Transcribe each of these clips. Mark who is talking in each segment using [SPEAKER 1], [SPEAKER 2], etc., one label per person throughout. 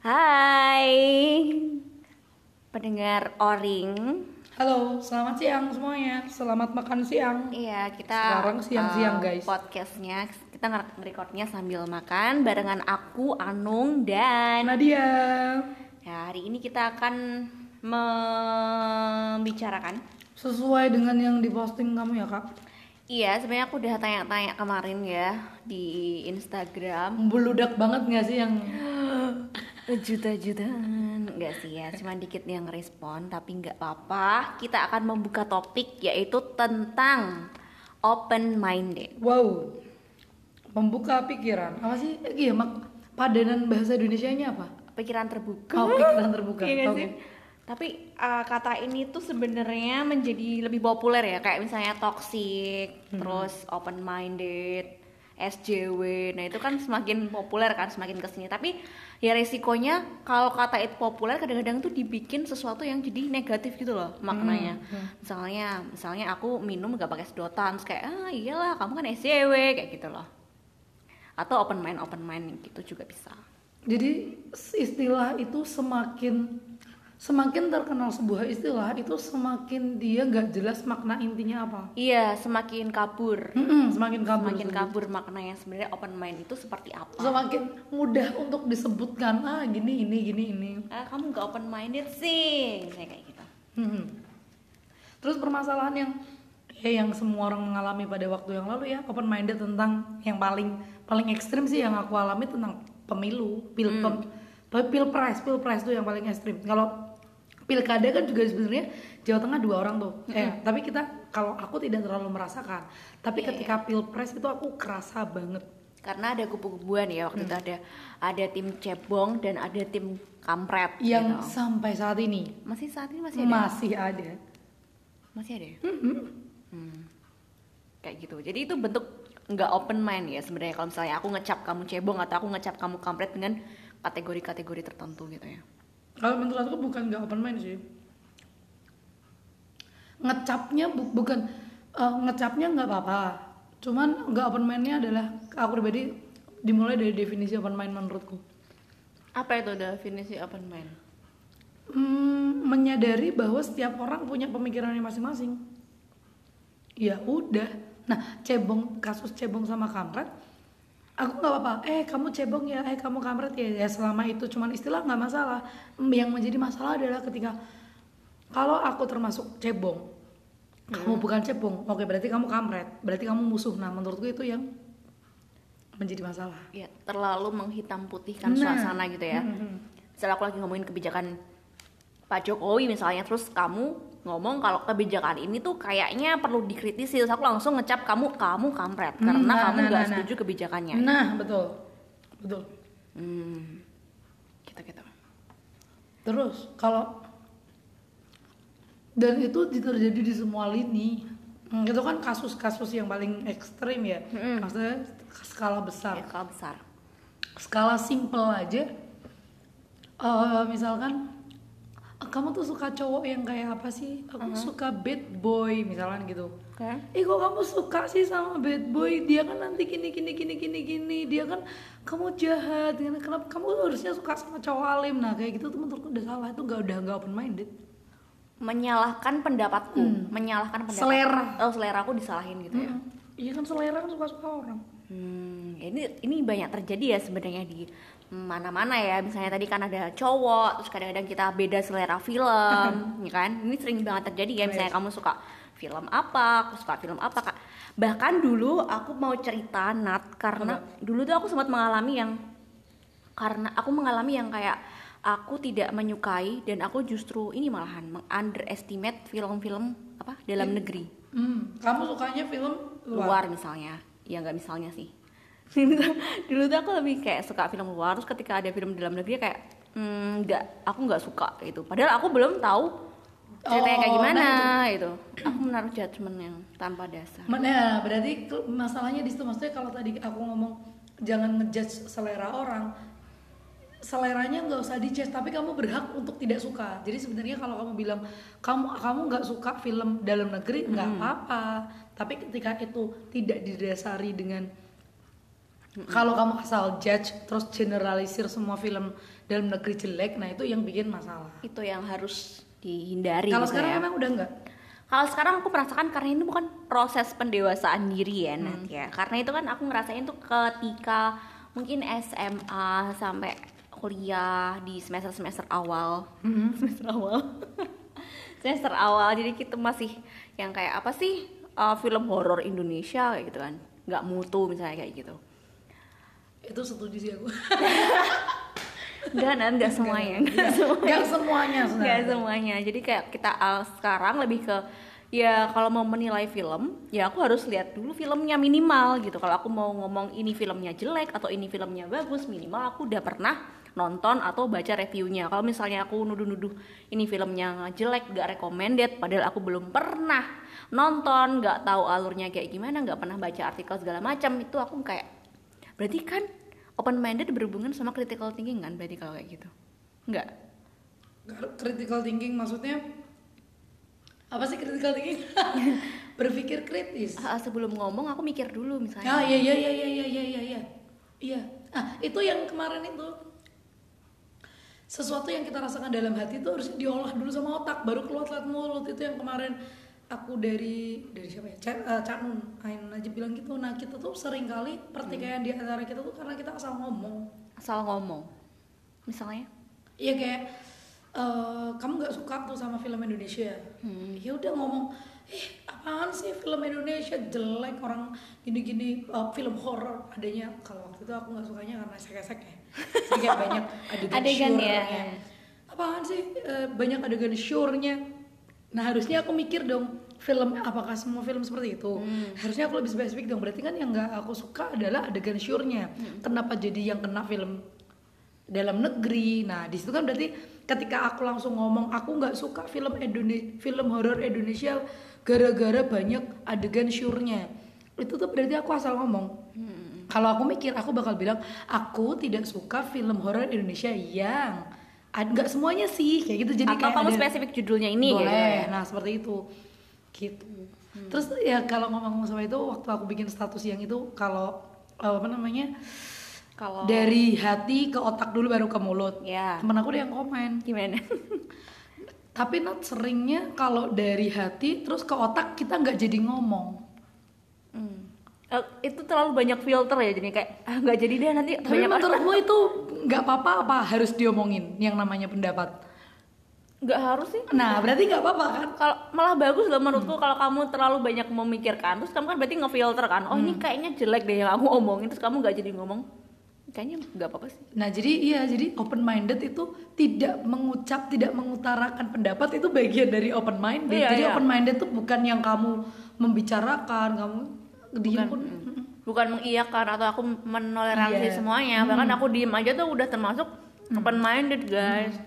[SPEAKER 1] Hai pendengar Oring.
[SPEAKER 2] Halo, selamat siang semuanya. Selamat makan siang.
[SPEAKER 1] Iya kita
[SPEAKER 2] Sekarang siang-siang,
[SPEAKER 1] eh,
[SPEAKER 2] guys.
[SPEAKER 1] Podcastnya kita nge-recordnya sambil makan barengan aku Anung dan
[SPEAKER 2] Nadia.
[SPEAKER 1] ya, hari ini kita akan membicarakan.
[SPEAKER 2] Sesuai dengan yang diposting kamu ya kak.
[SPEAKER 1] Iya sebenarnya aku udah tanya-tanya kemarin ya di Instagram
[SPEAKER 2] Beludak banget nggak sih yang
[SPEAKER 1] juta-jutaan. Enggak sih ya cuma dikit yang respon tapi nggak apa-apa. Kita akan membuka topik yaitu tentang open minded
[SPEAKER 2] wow. Membuka pikiran. Apa sih? Iya mak. Padanan bahasa Indonesia-nya apa?
[SPEAKER 1] pikiran terbuka.
[SPEAKER 2] Oh, pikiran terbuka.
[SPEAKER 1] Iya nggak sih? tapi uh, kata ini tuh sebenarnya menjadi lebih populer ya. Kayak misalnya toxic terus open minded SJW nah itu kan semakin populer kan semakin ke sini tapi ya resikonya kalau kata itu populer kadang-kadang tuh dibikin sesuatu yang jadi negatif gitu loh maknanya. Misalnya misalnya aku minum gak pakai sedotan terus kayak ah iyalah kamu kan SJW kayak gitu loh. Atau open mind open mind gitu juga bisa.
[SPEAKER 2] Jadi istilah itu semakin semakin terkenal sebuah istilah itu semakin dia nggak jelas makna intinya apa.
[SPEAKER 1] iya semakin kabur
[SPEAKER 2] Mm-mm, semakin kabur.
[SPEAKER 1] semakin kabur maknanya sebenarnya open mind itu seperti apa
[SPEAKER 2] Semakin mudah untuk disebutkan ah gini ini gini ini.
[SPEAKER 1] ah, kamu gak open minded sih misalnya kayak gitu
[SPEAKER 2] Hmm. Terus permasalahan yang ya yang semua orang mengalami pada waktu yang lalu ya open minded tentang yang paling paling ekstrim sih yang aku alami tentang pemilu pil pem, pilpres pilpres tuh yang paling ekstrim. Kalau pilkada kan juga sebenarnya Jawa Tengah dua orang tuh. Eh tapi kita kalau aku tidak terlalu merasakan. Tapi ketika pilpres itu aku kerasa banget.
[SPEAKER 1] karena ada kubu-kubuan ya waktu itu ada ada tim cebong dan ada tim kampret
[SPEAKER 2] Yang
[SPEAKER 1] gitu.
[SPEAKER 2] sampai saat ini
[SPEAKER 1] masih saat ini masih ada
[SPEAKER 2] masih ada.
[SPEAKER 1] masih ada ya? Hmm. kayak gitu jadi itu bentuk nggak open mind ya sebenarnya kalau misalnya aku ngecap kamu cebong atau aku ngecap kamu kampret dengan kategori-kategori tertentu gitu ya
[SPEAKER 2] Kalau menurut aku bukan nggak open mind sih. Ngecapnya bu- bukan eh, ngecapnya nggak apa-apa. Cuman nggak open mindnya adalah aku pribadi dimulai dari definisi open mind menurutku.
[SPEAKER 1] apa itu definisi open mind
[SPEAKER 2] Hmm, menyadari bahwa setiap orang punya pemikirannya masing-masing. Ya udah. Nah cebong kasus cebong sama kampret, aku nggak apa-apa. Eh kamu cebong ya, eh kamu kampret ya. Ya selama itu cuman istilah nggak masalah. Hmm, Yang menjadi masalah adalah ketika kalau aku termasuk cebong, kamu bukan cebong. Oke berarti kamu kampret. Berarti kamu musuh. Nah menurutku itu yang menjadi masalah.
[SPEAKER 1] ya terlalu menghitam putihkan
[SPEAKER 2] Nah.
[SPEAKER 1] suasana gitu ya
[SPEAKER 2] Mhm.
[SPEAKER 1] misalnya aku lagi ngomongin kebijakan Pak Jokowi misalnya terus kamu ngomong kalau kebijakan ini tuh kayaknya perlu dikritisi terus aku langsung ngecap kamu kamu kampret
[SPEAKER 2] Hmm,
[SPEAKER 1] karena
[SPEAKER 2] nah,
[SPEAKER 1] kamu
[SPEAKER 2] nah,
[SPEAKER 1] nggak
[SPEAKER 2] nah,
[SPEAKER 1] setuju kebijakannya
[SPEAKER 2] Nah betul, betul.
[SPEAKER 1] hmm gitu gitu
[SPEAKER 2] Terus kalau dan itu terjadi di semua lini. Hmm, itu kan kasus-kasus yang paling ekstrim ya. Maksudnya skala besar.
[SPEAKER 1] ya kalau besar
[SPEAKER 2] Skala simple aja. eh, misalkan "Ah, kamu tuh suka cowok yang kayak apa sih? Aku suka bad boy misalkan gitu.
[SPEAKER 1] oke
[SPEAKER 2] Eh kok kamu suka sih sama bad boy? Dia kan nanti gini gini gini gini gini. Dia kan kamu jahat. Kenapa kamu harusnya suka sama cowok alim? Nah kayak gitu tuh menurutku udah salah. Itu gak udah nggak open minded.
[SPEAKER 1] menyalahkan pendapatku menyalahkan pendapat
[SPEAKER 2] Hmm. Selera.
[SPEAKER 1] oh selera aku disalahin gitu ya
[SPEAKER 2] Iya kan selera kan suka-suka orang.
[SPEAKER 1] Hmm, ini ini banyak terjadi ya sebenarnya di mana-mana ya. Misalnya tadi kan ada cowok, terus kadang-kadang kita beda selera film, ya kan? Ini sering banget terjadi ya. Misalnya kamu suka film apa, aku suka film apa, Kak. Bahkan dulu aku mau cerita Nat karena dulu tuh aku sempat mengalami yang karena aku mengalami yang kayak aku tidak menyukai dan aku justru ini malahan meng-underestimate film-film apa dalam negeri
[SPEAKER 2] Hmm, kamu sukanya film
[SPEAKER 1] luar, misalnya ya nggak misalnya sih dulu tuh aku lebih kayak suka film luar terus ketika ada film dalam negeri kayak "Hmm, nggak aku nggak suka gitu. Padahal aku belum tahu ceritanya kayak
[SPEAKER 2] Oh,
[SPEAKER 1] gimana
[SPEAKER 2] nah
[SPEAKER 1] itu aku menaruh judgement yang tanpa dasar.
[SPEAKER 2] Ya, berarti masalahnya di situ maksudnya kalau tadi aku ngomong jangan ngejudge selera orang seleranya nggak usah dijudge tapi kamu berhak untuk tidak suka. Jadi sebenarnya kalau kamu bilang kamu kamu nggak suka film dalam negeri nggak apa-apa tapi ketika itu tidak didasari dengan Kalau kamu asal judge terus generalisir semua film dalam negeri jelek, nah itu yang bikin masalah.
[SPEAKER 1] Itu yang harus dihindari.
[SPEAKER 2] Kalau
[SPEAKER 1] gitu
[SPEAKER 2] sekarang
[SPEAKER 1] ya.
[SPEAKER 2] emang udah enggak?
[SPEAKER 1] Kalau sekarang aku merasakan karena ini bukan proses pendewasaan diri ya,
[SPEAKER 2] Hmm.
[SPEAKER 1] Nat, ya. Karena itu kan aku ngerasain tuh ketika mungkin SMA sampai kuliah di semester-semester awal.
[SPEAKER 2] Hmm.
[SPEAKER 1] semester awal. semester awal. Jadi kita masih yang kayak apa sih uh, film horor Indonesia kayak gitu kan. nggak mutu misalnya kayak gitu.
[SPEAKER 2] Itu setuju sih aku.
[SPEAKER 1] Enggak, Nat, enggak semuanya. Enggak semuanya.
[SPEAKER 2] Enggak semuanya
[SPEAKER 1] semuanya. Jadi kayak kita uh, sekarang lebih ke ya kalau mau menilai film, ya aku harus lihat dulu filmnya minimal gitu. Kalau aku mau ngomong ini filmnya jelek atau ini filmnya bagus, minimal aku udah pernah nonton atau baca reviewnya. Kalau misalnya aku nuduh-nuduh ini filmnya jelek, gak recommended, padahal aku belum pernah nonton, nggak tahu alurnya kayak gimana, nggak pernah baca artikel segala macam, itu aku kayak berarti kan open minded berhubungan sama critical thinking kan berarti kalau kayak gitu. Enggak.
[SPEAKER 2] Critical thinking maksudnya apa sih critical thinking? Berpikir kritis.
[SPEAKER 1] Ah, sebelum ngomong aku mikir dulu misalnya.
[SPEAKER 2] Ah iya iya iya iya iya iya iya iya. Iya. Ah, itu yang kemarin itu. Sesuatu yang kita rasakan dalam hati itu harus diolah dulu sama otak baru keluar lewat mulut itu yang kemarin aku dari dari siapa ya? Cak, eh, Cak Nun Ain aja bilang gitu. Nah, kita tuh sering kali pertikaian di antara kita tuh karena kita asal ngomong.
[SPEAKER 1] Asal ngomong. Misalnya?
[SPEAKER 2] Iya kayak eh, kamu nggak suka tuh sama film Indonesia. Ya udah ngomong, eh apaan sih film Indonesia jelek orang gini-gini eh, film horor adanya. Kalau waktu itu aku nggak sukanya karena sek-sek ya. Jadi kayak banyak adegan,
[SPEAKER 1] Adegan ya.
[SPEAKER 2] sure-nya. Apaan sih eh, banyak adegan sure-nya. Nah harusnya aku mikir dong film apakah semua film seperti itu? Harusnya aku lebih spesifik dong. Berarti kan yang nggak aku suka adalah adegan sure-nya. Kenapa jadi yang kena film dalam negeri. Nah, di situ kan berarti ketika aku langsung ngomong aku nggak suka film Indonesia, film horor Indonesia gara-gara banyak adegan syurnya. Itu tuh berarti aku asal ngomong. Kalau aku mikir, aku bakal bilang aku tidak suka film horor Indonesia. Yang nggak semuanya sih kayak gitu. Jadi
[SPEAKER 1] Atau
[SPEAKER 2] kayak
[SPEAKER 1] kamu
[SPEAKER 2] ada-
[SPEAKER 1] spesifik judulnya ini
[SPEAKER 2] boleh.
[SPEAKER 1] gitu ya?
[SPEAKER 2] Nah, seperti itu. Gitu. Terus ya kalau ngomong sama itu waktu aku bikin status yang itu kalau eh, apa namanya?
[SPEAKER 1] Kalau
[SPEAKER 2] dari hati ke otak dulu baru ke mulut.
[SPEAKER 1] ya
[SPEAKER 2] Temen aku ada yang komen.
[SPEAKER 1] gimana?
[SPEAKER 2] Tapi not seringnya kalau dari hati terus ke otak kita nggak jadi ngomong.
[SPEAKER 1] Hmm. Eh, itu terlalu banyak filter ya jadi kayak ah nggak jadi deh nanti
[SPEAKER 2] Tapi
[SPEAKER 1] banyak
[SPEAKER 2] menurutmu itu nggak apa-apa apa harus diomongin yang namanya pendapat?
[SPEAKER 1] nggak harus sih
[SPEAKER 2] Nah berarti nggak apa-apa kan?
[SPEAKER 1] kalau malah bagus loh menurutku kalau kamu terlalu banyak memikirkan terus kamu kan berarti ngefilter kan oh ini kayaknya jelek deh yang aku omongin terus kamu nggak jadi ngomong kayaknya nggak apa-apa sih
[SPEAKER 2] Nah jadi iya jadi open minded itu tidak mengucap tidak mengutarakan pendapat itu bagian dari open minded.
[SPEAKER 1] Iya,
[SPEAKER 2] jadi
[SPEAKER 1] iya.
[SPEAKER 2] open minded itu bukan yang kamu membicarakan kamu diem pun
[SPEAKER 1] bukan mengiyakan atau aku menoleransi
[SPEAKER 2] Iya.
[SPEAKER 1] semuanya bahkan aku diem aja tuh udah termasuk open minded guys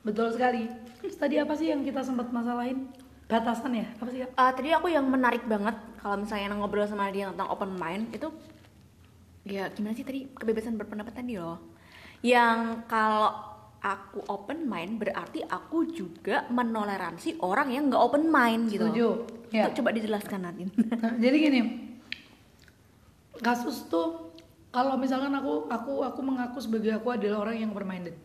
[SPEAKER 2] betul sekali. Terus tadi apa sih yang kita sempat masalahin? Batasan ya? Apa sih?
[SPEAKER 1] Ah, tadi aku yang menarik banget kalau misalnya ngobrol sama dia tentang open mind itu ya gimana sih tadi kebebasan berpendapat tadi loh yang kalau aku open mind berarti aku juga menoleransi orang yang nggak open mind gitu
[SPEAKER 2] Setuju. Ya.
[SPEAKER 1] Itu coba dijelaskan Nadine
[SPEAKER 2] Nah, jadi gini, kasus tuh kalau misalkan aku aku aku mengaku sebagai aku adalah orang yang open minded.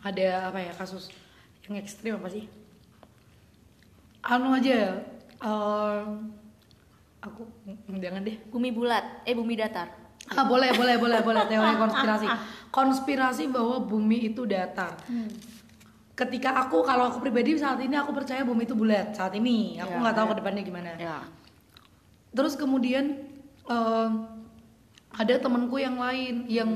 [SPEAKER 2] Ada apa ya kasus yang ekstrim apa sih? Anu aja ya, em, aku jangan deh.
[SPEAKER 1] bumi bulat eh bumi datar
[SPEAKER 2] Ah boleh boleh boleh boleh teori konspirasi. Konspirasi bahwa bumi itu datar. Ketika aku kalau aku pribadi saat ini aku percaya bumi itu bulat saat ini. Aku
[SPEAKER 1] Ya,
[SPEAKER 2] nggak tahu
[SPEAKER 1] ya.
[SPEAKER 2] ke depannya gimana.
[SPEAKER 1] ya
[SPEAKER 2] Terus kemudian eh, ada temanku yang lain yang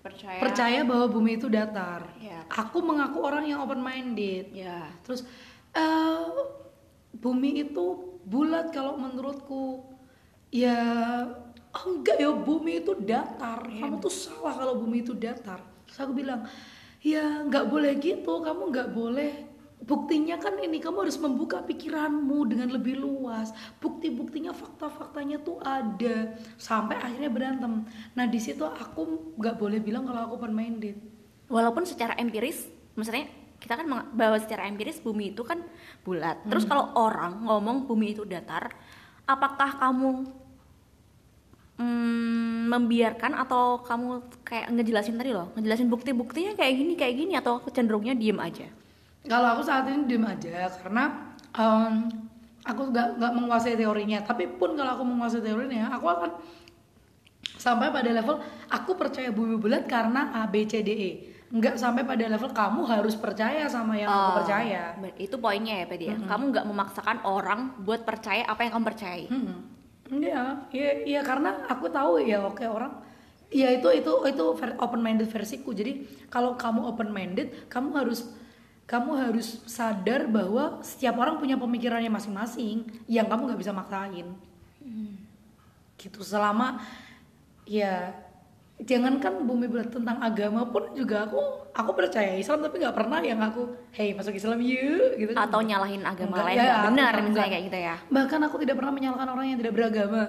[SPEAKER 1] percaya
[SPEAKER 2] percaya bahwa bumi itu datar.
[SPEAKER 1] Ya.
[SPEAKER 2] Aku mengaku orang yang open minded.
[SPEAKER 1] ya
[SPEAKER 2] Terus eh, bumi itu bulat kalau menurutku. Ya enggak ya bumi itu datar. Kamu tuh salah kalau bumi itu datar. Terus aku bilang, ya nggak boleh gitu. Kamu nggak boleh. Buktinya kan ini kamu harus membuka pikiranmu dengan lebih luas. Bukti-buktinya, fakta-faktanya tuh ada. Sampai akhirnya berantem. Nah di situ aku nggak boleh bilang kalau aku open minded.
[SPEAKER 1] walaupun secara empiris maksudnya kita kan bahwa secara empiris bumi itu kan bulat terus kalau orang ngomong bumi itu datar apakah kamu mm, membiarkan atau kamu kayak ngejelasin tadi loh ngejelasin bukti-buktinya kayak gini kayak gini atau cenderungnya diem aja
[SPEAKER 2] Kalau aku saat ini diem aja karena em, aku nggak nggak menguasai teorinya. Tapi pun kalau aku menguasai teorinya, aku akan sampai pada level aku percaya bumi bulat karena A B C D E. Nggak sampai pada level kamu harus percaya sama yang aku
[SPEAKER 1] Oh,
[SPEAKER 2] percaya.
[SPEAKER 1] ber- itu poinnya ya Pedi ya kamu nggak memaksakan orang buat percaya apa yang kamu percayai
[SPEAKER 2] Hmm. Iya, iya, iya karena aku tahu ya oke orang ya itu itu itu open minded versiku. Jadi kalau kamu open minded, kamu harus kamu harus sadar bahwa setiap orang punya pemikirannya masing-masing yang kamu nggak bisa maksain. Gitu selama ya jangankan bumi bulat tentang agama pun juga aku aku percaya Islam tapi nggak pernah yang aku hey masuk Islam yuk gitu.
[SPEAKER 1] Atau nyalahin agama
[SPEAKER 2] Enggak,
[SPEAKER 1] lain.
[SPEAKER 2] ya,
[SPEAKER 1] benar misalnya
[SPEAKER 2] enggak.
[SPEAKER 1] kayak gitu ya.
[SPEAKER 2] Bahkan aku tidak pernah menyalahkan orang yang tidak beragama.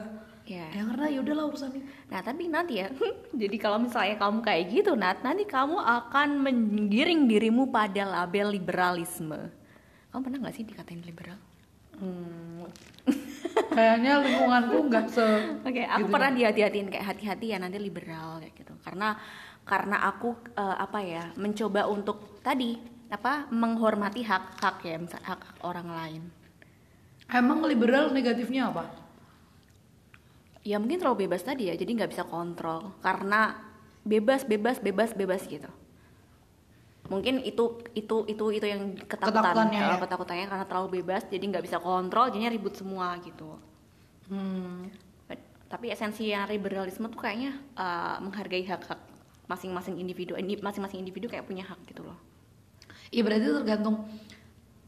[SPEAKER 1] Ya
[SPEAKER 2] ya karena ya udahlah urusannya
[SPEAKER 1] Nah tapi nanti ya, jadi kalau misalnya kamu kayak gitu Nat, nanti kamu akan menggiring dirimu pada label liberalisme. Kamu pernah nggak sih dikatain liberal?
[SPEAKER 2] Hmm, kayaknya lingkunganku nggak se
[SPEAKER 1] Oke, aku
[SPEAKER 2] gitu
[SPEAKER 1] pernah dihati-hatiin kayak hati-hati ya nanti liberal kayak gitu. Karena karena aku eh, apa ya mencoba untuk tadi apa menghormati hak-hak ya misal hak, hak orang lain.
[SPEAKER 2] emang liberal negatifnya apa
[SPEAKER 1] Ya mungkin terlalu bebas tadi ya, jadi nggak bisa kontrol karena bebas bebas bebas bebas gitu. Mungkin itu itu itu itu yang ketakutan,
[SPEAKER 2] Ketakutannya ya.
[SPEAKER 1] ketakutannya karena terlalu bebas, jadi nggak bisa kontrol, jadinya ribut semua gitu.
[SPEAKER 2] hmm.
[SPEAKER 1] But- Tapi esensi yang liberalisme tuh kayaknya eh, menghargai hak-hak masing-masing individu, ini masing-masing individu kayak punya hak gitu loh.
[SPEAKER 2] Iya berarti tergantung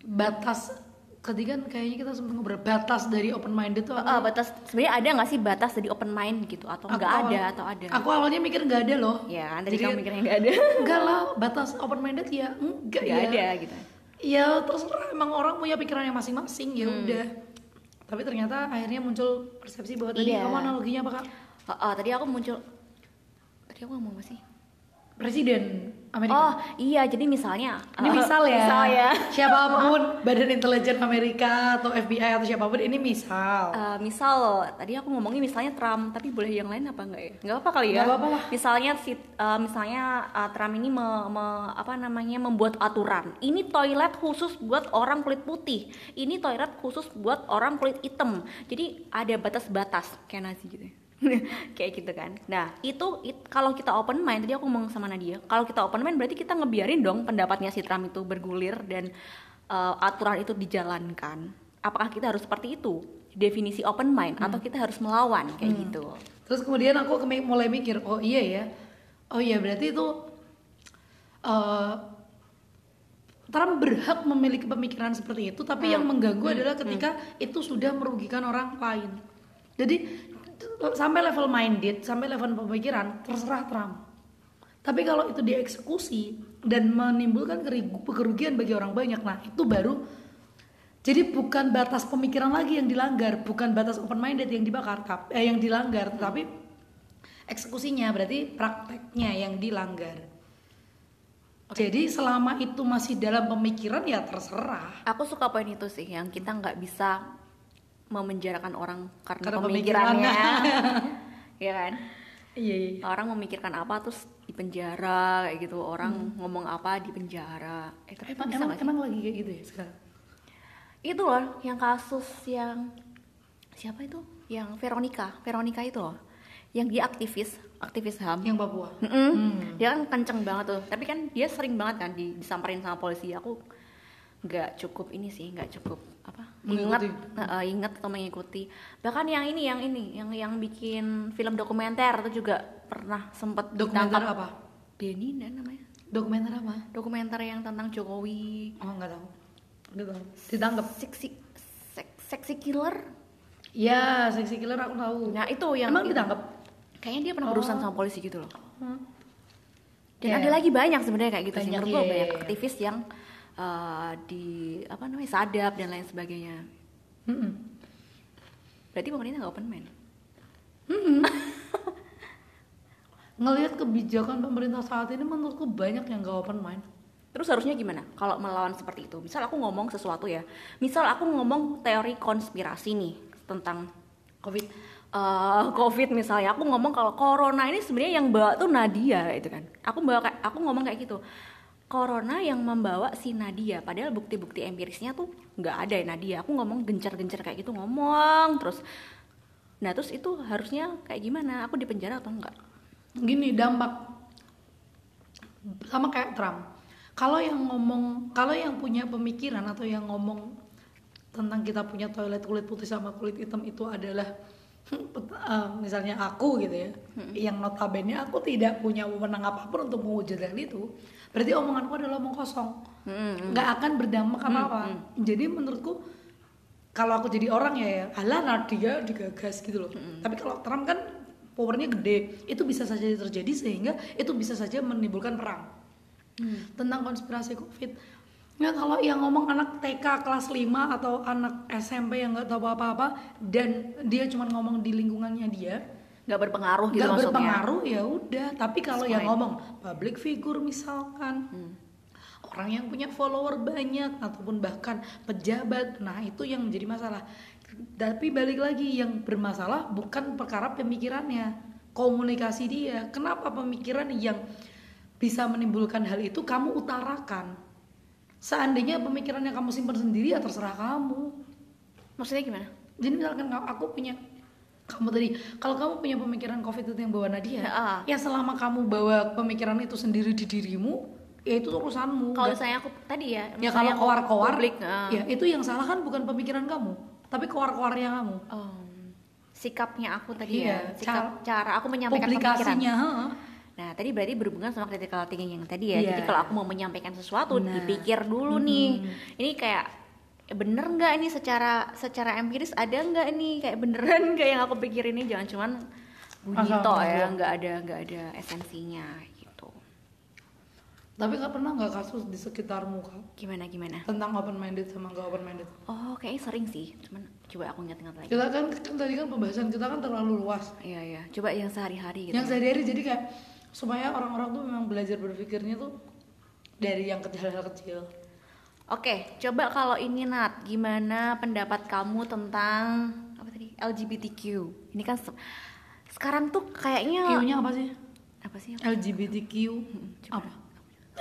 [SPEAKER 2] batas ketika kan kayaknya kita sempat ngobrol batas dari open minded tuh apa?
[SPEAKER 1] batas sebenarnya ada nggak sih batas dari open mind gitu atau nggak ada atau ada?
[SPEAKER 2] Aku awalnya mikir nggak ada loh.
[SPEAKER 1] Ya kan tadi
[SPEAKER 2] Jadi
[SPEAKER 1] kamu mikirnya nggak ada.
[SPEAKER 2] Enggak lah, batas open minded ya enggak
[SPEAKER 1] Nggak
[SPEAKER 2] ya.
[SPEAKER 1] ada gitu.
[SPEAKER 2] Ya terserah emang orang punya pikirannya masing-masing ya
[SPEAKER 1] Hmm.
[SPEAKER 2] udah. Tapi ternyata akhirnya muncul persepsi bahwa tadi
[SPEAKER 1] Iya.
[SPEAKER 2] kamu analoginya apa kak?
[SPEAKER 1] Oh, oh, tadi aku muncul tadi aku ngomong apa sih?
[SPEAKER 2] Presiden Amerika.
[SPEAKER 1] Oh iya, jadi misalnya
[SPEAKER 2] Ini
[SPEAKER 1] eh,
[SPEAKER 2] misal ya.
[SPEAKER 1] Misal ya.
[SPEAKER 2] Siapa pun badan intelijen Amerika atau FBI atau siapa pun ini misal.
[SPEAKER 1] Eh, misal tadi aku ngomongin misalnya Trump, tapi boleh yang lain apa enggak ya? Enggak apa kali ya.
[SPEAKER 2] Nggak apa-apa lah.
[SPEAKER 1] Misalnya si eh, misalnya eh, Trump ini me- me- apa namanya membuat aturan. Ini toilet khusus buat orang kulit putih. Ini toilet khusus buat orang kulit hitam. Jadi ada batas-batas kayak Nazi gitu. ya. kayak gitu kan. Nah, itu it- kalau kita open mind tadi aku ngomong sama Nadia, kalau kita open mind berarti kita ngebiarin dong pendapatnya si Trump itu bergulir dan eh, aturan itu dijalankan. Apakah kita harus seperti itu? Definisi open mind atau kita harus melawan kayak gitu.
[SPEAKER 2] Terus kemudian aku mulai mikir, oh iya ya, oh iya berarti itu eh, Trump berhak memiliki pemikiran seperti itu, tapi yang mengganggu adalah ketika itu sudah merugikan orang lain. Jadi sampai level minded, sampai level pemikiran terserah Trump. Tapi kalau itu dieksekusi dan menimbulkan kerugian bagi orang banyak, nah itu baru jadi bukan batas pemikiran lagi yang dilanggar, bukan batas open minded yang dibakar, tap- eh, yang dilanggar, tapi eksekusinya berarti prakteknya yang dilanggar. Jadi selama itu masih dalam pemikiran ya terserah.
[SPEAKER 1] Aku suka poin itu sih yang kita nggak bisa memenjarakan orang karena,
[SPEAKER 2] Karena
[SPEAKER 1] pemikirannya.
[SPEAKER 2] pemikirannya.
[SPEAKER 1] ya kan?
[SPEAKER 2] Iya, iya.
[SPEAKER 1] Orang memikirkan apa terus di penjara kayak gitu. Orang ngomong apa di penjara. Eh, tapi
[SPEAKER 2] Emang, emang, emang lagi kayak gitu ya sekarang?
[SPEAKER 1] Itu loh yang kasus yang siapa itu? Yang Veronica, Veronica itu loh. Yang dia aktivis, aktivis HAM.
[SPEAKER 2] Yang Papua.
[SPEAKER 1] Mm-mm.
[SPEAKER 2] Hmm.
[SPEAKER 1] Dia kan kenceng banget tuh. Tapi kan dia sering banget kan di- disamperin sama polisi. Aku nggak cukup ini sih, nggak cukup apa? Ingat, eh, ingat atau mengikuti. Bahkan yang ini, yang ini, yang yang bikin film dokumenter itu juga pernah sempet
[SPEAKER 2] Dokumenter
[SPEAKER 1] ditangkap.
[SPEAKER 2] apa?
[SPEAKER 1] Benina namanya.
[SPEAKER 2] Dokumenter apa?
[SPEAKER 1] Dokumenter yang tentang Jokowi.
[SPEAKER 2] Oh nggak tahu. Nggak tahu. Ditangkap.
[SPEAKER 1] Seksi, sek- seksi killer.
[SPEAKER 2] Ya, seksi killer aku tahu.
[SPEAKER 1] Nah itu yang
[SPEAKER 2] Emang ditangkap?
[SPEAKER 1] Kayaknya dia pernah berurusan sama polisi gitu loh.
[SPEAKER 2] Hmm.
[SPEAKER 1] Dan
[SPEAKER 2] Ya.
[SPEAKER 1] ada lagi banyak sebenarnya kayak gitu sih.
[SPEAKER 2] Banyak,
[SPEAKER 1] Menurut gua
[SPEAKER 2] iya,
[SPEAKER 1] banyak
[SPEAKER 2] iya, iya.
[SPEAKER 1] aktivis yang uh, di apa namanya sadap dan lain sebagainya.
[SPEAKER 2] Mm-mm.
[SPEAKER 1] Berarti pemerintah nggak open mind.
[SPEAKER 2] Ngelihat kebijakan pemerintah saat ini menurutku banyak yang gak open mind.
[SPEAKER 1] Terus harusnya gimana kalau melawan seperti itu? Misal aku ngomong sesuatu ya. Misal aku ngomong teori konspirasi nih tentang
[SPEAKER 2] Covid.
[SPEAKER 1] eh, covid misalnya aku ngomong kalau corona ini sebenarnya yang bawa tuh Nadia itu kan aku bawa kayak aku ngomong kayak gitu corona yang membawa si Nadia. Padahal bukti-bukti empirisnya tuh nggak ada ya Nadia. Aku ngomong gencar-gencar kayak gitu ngomong terus. Nah terus itu harusnya kayak gimana? Aku di penjara atau enggak
[SPEAKER 2] gini dampak. Sama kayak Trump. Kalau yang ngomong kalau yang punya pemikiran atau yang ngomong tentang kita punya toilet kulit putih sama kulit hitam itu adalah eh, misalnya aku gitu ya yang notabene aku tidak punya wewenang apa pun untuk mewujudkan itu berarti omonganku adalah omong kosong. Nggak akan berdampak apa apa jadi menurutku kalau aku jadi orang ya ya alah Nadia digagas gitu loh. Tapi kalau Trump kan powernya gede. Itu bisa saja terjadi sehingga itu bisa saja menimbulkan perang. Tentang konspirasi covid. Nggak kalau yang ngomong anak TK kelas 5 atau anak SMP yang nggak tahu apa-apa dan dia cuma ngomong di lingkungannya dia
[SPEAKER 1] nggak berpengaruh gitu
[SPEAKER 2] nggak
[SPEAKER 1] maksudnya?
[SPEAKER 2] berpengaruh ya udah. Tapi kalau yang ngomong public figure misalkan orang yang punya follower banyak ataupun bahkan pejabat nah itu yang menjadi masalah. Tapi balik lagi yang bermasalah bukan perkara pemikirannya komunikasi dia. Kenapa pemikiran yang bisa menimbulkan hal itu kamu utarakan? Seandainya pemikiran yang kamu simpan sendiri ya terserah kamu.
[SPEAKER 1] Maksudnya gimana?
[SPEAKER 2] Jadi misalkan kalau aku punya kamu tadi kalau kamu punya pemikiran covid itu yang bawa Nadia
[SPEAKER 1] Ah.
[SPEAKER 2] ya selama kamu bawa pemikiran itu sendiri di dirimu ya itu urusanmu
[SPEAKER 1] kalau saya aku tadi ya
[SPEAKER 2] ya kalau
[SPEAKER 1] publik, ah.
[SPEAKER 2] ya itu yang salah kan bukan pemikiran kamu tapi kowar-kowarnya kamu
[SPEAKER 1] Oh, sikapnya aku tadi
[SPEAKER 2] Iya,
[SPEAKER 1] ya sikap cara, aku menyampaikan
[SPEAKER 2] publikasinya
[SPEAKER 1] pemikiran nah tadi berarti berhubungan sama critical thinking yang tadi ya
[SPEAKER 2] Iya.
[SPEAKER 1] jadi kalau aku mau menyampaikan sesuatu
[SPEAKER 2] Nah.
[SPEAKER 1] dipikir dulu nih ini kayak bener nggak ini secara secara empiris? Ada nggak ini kayak beneran? Nggak yang aku pikir ini jangan cuman bunyi ya
[SPEAKER 2] ngomong.
[SPEAKER 1] nggak ada nggak ada esensinya gitu.
[SPEAKER 2] Tapi nggak pernah nggak kasus di sekitarmu kak
[SPEAKER 1] gimana gimana?
[SPEAKER 2] Tentang open minded sama nggak open minded
[SPEAKER 1] oh kayaknya sering sih. Cuman coba aku ingat-ingat lagi.
[SPEAKER 2] Kita kan, kan tadi kan pembahasan kita kan terlalu luas.
[SPEAKER 1] Iya iya. Coba yang sehari-hari gitu.
[SPEAKER 2] Yang sehari-hari jadi kayak supaya orang-orang tuh memang belajar berpikirnya tuh dari yang kecil hal kecil
[SPEAKER 1] Oke, coba kalau ini Nat, gimana pendapat kamu tentang apa tadi LGBTQ? Ini kan se- sekarang tuh kayaknya
[SPEAKER 2] Q-nya apa sih
[SPEAKER 1] apa sih
[SPEAKER 2] LGBTQ apa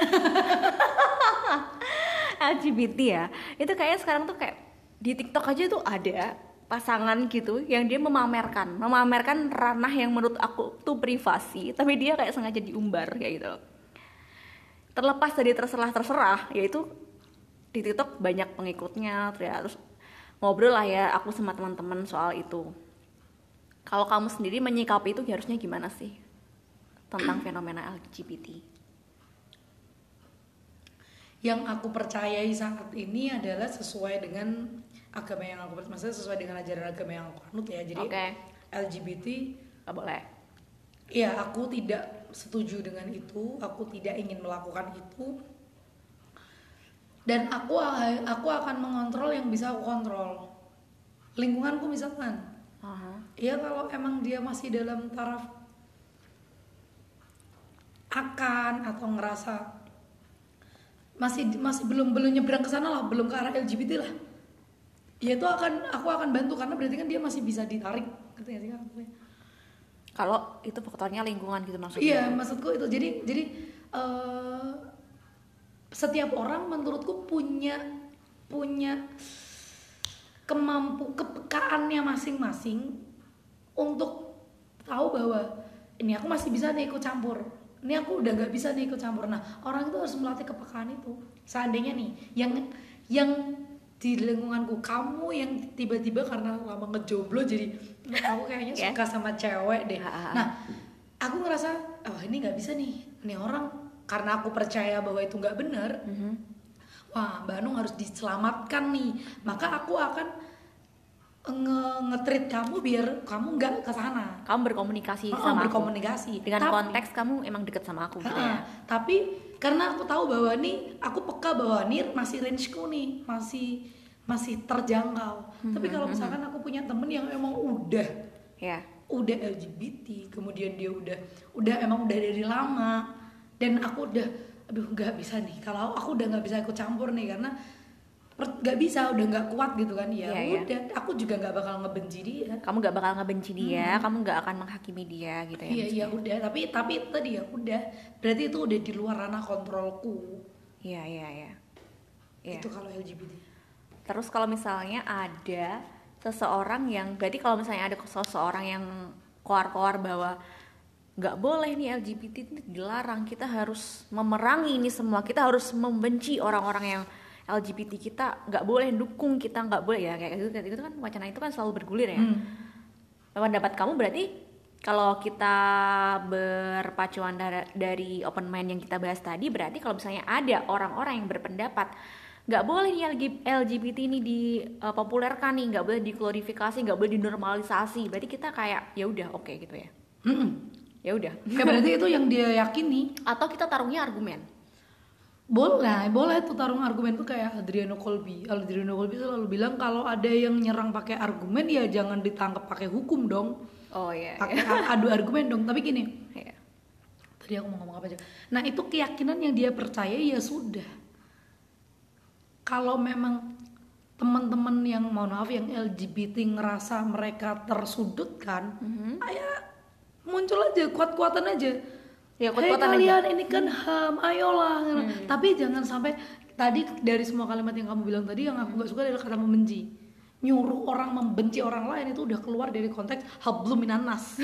[SPEAKER 1] LGBT ya? Itu kayaknya sekarang tuh kayak di TikTok aja tuh ada pasangan gitu yang dia memamerkan, memamerkan ranah yang menurut aku tuh privasi, tapi dia kayak sengaja diumbar kayak gitu. Terlepas dari terserah-terserah, yaitu di TikTok banyak pengikutnya, ya, terus ngobrol lah ya aku sama teman-teman soal itu. Kalau kamu sendiri menyikapi itu harusnya gimana sih tentang fenomena LGBT?
[SPEAKER 2] yang aku percayai saat ini adalah sesuai dengan agama yang aku maksudnya sesuai dengan ajaran agama yang aku anut ya jadi
[SPEAKER 1] Oke.
[SPEAKER 2] LGBT
[SPEAKER 1] Gak boleh.
[SPEAKER 2] ya aku tidak setuju dengan itu aku tidak ingin melakukan itu dan aku aku akan mengontrol yang bisa aku kontrol lingkunganku misalkan
[SPEAKER 1] Aha.
[SPEAKER 2] ya kalau emang dia masih dalam taraf akan atau ngerasa masih masih belum belum nyebrang ke sana lah belum ke arah LGBT lah ya itu akan aku akan bantu karena berarti kan dia masih bisa ditarik ngerti sih?
[SPEAKER 1] Kalau itu faktornya lingkungan gitu maksudnya.
[SPEAKER 2] Iya, maksudku itu. Jadi jadi eh, setiap orang menurutku punya punya kemampu kepekaannya masing-masing untuk tahu bahwa ini aku masih bisa nih ikut campur. Ini aku udah nggak bisa nih ikut campur. Nah, orang itu harus melatih kepekaan itu. Seandainya nih yang yang di lingkunganku kamu yang tiba-tiba karena lama ngejomblo jadi aku kayaknya
[SPEAKER 1] Ya.
[SPEAKER 2] suka sama cewek deh. Nah, aku ngerasa oh ini nggak bisa nih nih orang karena aku percaya bahwa itu nggak benar
[SPEAKER 1] Mhm.
[SPEAKER 2] wah Mbak harus diselamatkan nih maka aku akan nge ngetrit kamu biar kamu nggak ke sana
[SPEAKER 1] Kamu berkomunikasi
[SPEAKER 2] Oh,
[SPEAKER 1] sama aku.
[SPEAKER 2] berkomunikasi
[SPEAKER 1] Dengan
[SPEAKER 2] Tapi-
[SPEAKER 1] konteks kamu emang deket sama aku gitu
[SPEAKER 2] Ha-ha.
[SPEAKER 1] ya.
[SPEAKER 2] tapi karena aku tahu bahwa nih aku peka bahwa nih masih rangeku nih masih masih terjangkau tapi kalau misalkan aku punya temen yang emang udah
[SPEAKER 1] Ya.
[SPEAKER 2] udah LGBT kemudian dia udah udah emang udah dari lama dan aku udah aduh nggak bisa nih. Kalau aku udah nggak bisa ikut campur nih karena nggak bisa udah nggak kuat gitu kan. Ya
[SPEAKER 1] Iya, iya.
[SPEAKER 2] udah aku juga nggak bakal ngebenci dia.
[SPEAKER 1] Kamu gak bakal ngebenci dia kamu gak akan menghakimi dia gitu ya
[SPEAKER 2] iya iya udah. Tapi tapi tadi ya udah. Berarti itu udah di luar ranah kontrolku.
[SPEAKER 1] Iya iya iya. Iya.
[SPEAKER 2] itu kalau LGBT
[SPEAKER 1] Terus kalau misalnya ada seseorang yang berarti kalau misalnya ada seseorang yang keluar-keluar bahwa nggak boleh nih LGBT itu dilarang, kita harus memerangi ini semua, kita harus membenci orang-orang yang LGBT kita nggak boleh dukung kita nggak boleh ya kayak gitu gitu kan wacana itu kan selalu bergulir ya.
[SPEAKER 2] Hmm.
[SPEAKER 1] Pendapat kamu berarti kalau kita berpacuan dari, open mind yang kita bahas tadi berarti kalau misalnya ada orang-orang yang berpendapat nggak boleh nih LG- LGBT ini dipopulerkan nih nggak boleh diglorifikasi nggak boleh dinormalisasi berarti kita kayak ya udah oke gitu ya
[SPEAKER 2] Mm-mm.
[SPEAKER 1] Ya udah.
[SPEAKER 2] Ya berarti itu yang dia yakini.
[SPEAKER 1] Atau kita taruhnya argumen.
[SPEAKER 2] Boleh boleh tuh tarung argumen tuh kayak Adriano Colby. Adriano Colby selalu bilang kalau ada yang nyerang pakai argumen ya jangan ditangkap pakai hukum dong.
[SPEAKER 1] Oh iya
[SPEAKER 2] pakai adu argumen dong. Tapi gini
[SPEAKER 1] iya.
[SPEAKER 2] tadi aku mau ngomong apa aja? Nah itu keyakinan yang dia percaya ya sudah. Kalau memang teman-teman yang mohon maaf yang LGBT ngerasa mereka tersudutkan ayo muncul aja kuat-kuatan aja.
[SPEAKER 1] Ya, kuat-kuatan
[SPEAKER 2] kalian ini kan ham ayolah tapi jangan sampai tadi dari semua kalimat yang kamu bilang tadi yang aku gak suka adalah kata membenci. Nyuruh orang membenci orang lain itu udah keluar dari konteks hablum minan nas.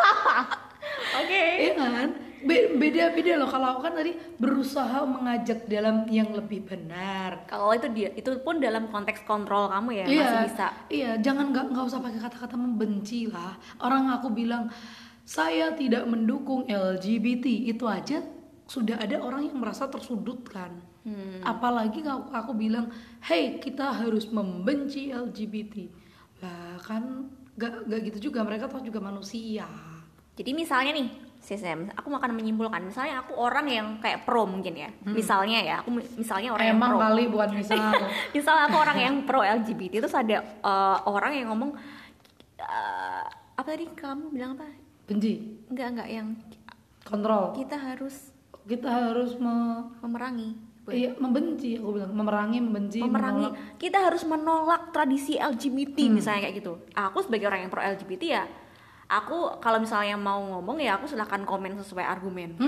[SPEAKER 1] Oke.
[SPEAKER 2] Iya kan? Be- Beda-beda loh kalau aku kan tadi berusaha mengajak dalam yang lebih benar.
[SPEAKER 1] kalau itu dia itu pun dalam konteks kontrol kamu ya
[SPEAKER 2] iya,
[SPEAKER 1] masih bisa
[SPEAKER 2] Iya, jangan nggak nggak usah pakai kata-kata membenci lah. Orang aku bilang saya tidak mendukung LGBT itu aja sudah ada orang yang merasa tersudutkan.
[SPEAKER 1] Hmm.
[SPEAKER 2] Apalagi kalau aku bilang, hey kita harus membenci LGBT. Lah kan nggak nggak gitu juga mereka toh juga manusia.
[SPEAKER 1] Jadi misalnya nih, Sisem, aku akan menyimpulkan, misalnya aku orang yang kayak pro mungkin ya, misalnya ya, aku mi- misalnya orang
[SPEAKER 2] Emang
[SPEAKER 1] yang pro.
[SPEAKER 2] kali bukan misal.
[SPEAKER 1] misalnya aku orang yang pro LGBT, terus ada eh, orang yang ngomong, eh, apa tadi kamu bilang apa?
[SPEAKER 2] benci,
[SPEAKER 1] Enggak enggak yang
[SPEAKER 2] kontrol.
[SPEAKER 1] kita harus
[SPEAKER 2] kita harus me-
[SPEAKER 1] memerangi,
[SPEAKER 2] iya, membenci aku bilang memerangi membenci
[SPEAKER 1] memerangi.
[SPEAKER 2] menolak.
[SPEAKER 1] Kita harus menolak tradisi LGBT
[SPEAKER 2] Hmm.
[SPEAKER 1] misalnya kayak gitu. Aku sebagai orang yang pro LGBT ya, aku kalau misalnya mau ngomong ya aku silahkan komen sesuai argumenku.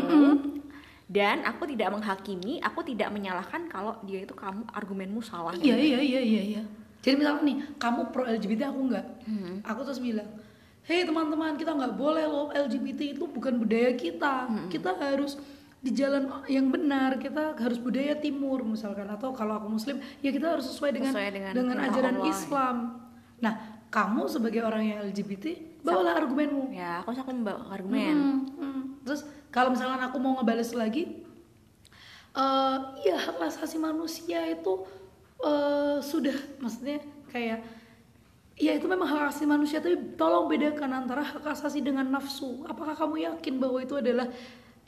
[SPEAKER 1] Dan aku tidak menghakimi, aku tidak menyalahkan kalau dia itu kamu argumenmu salah.
[SPEAKER 2] iya iya iya iya iya jadi misalnya nih kamu pro LGBT aku enggak
[SPEAKER 1] Hmm.
[SPEAKER 2] aku terus bilang hei teman-teman kita nggak boleh loh LGBT itu bukan budaya kita
[SPEAKER 1] Hmm.
[SPEAKER 2] kita harus di jalan yang benar kita harus budaya timur misalkan atau kalau aku muslim ya kita harus sesuai dengan
[SPEAKER 1] Sesuai dengan
[SPEAKER 2] dengan, ajaran
[SPEAKER 1] Allah, ya.
[SPEAKER 2] Islam nah kamu sebagai orang yang LGBT bawalah argumenmu
[SPEAKER 1] Ya, aku aku membawa argumen.
[SPEAKER 2] Hmm, hmm. Terus kalau misalkan aku mau ngebales lagi, eh ya hak asasi manusia itu eh, sudah, maksudnya kayak, ya itu memang hak asasi manusia, tapi tolong bedakan antara hak asasi dengan nafsu. Apakah kamu yakin bahwa itu adalah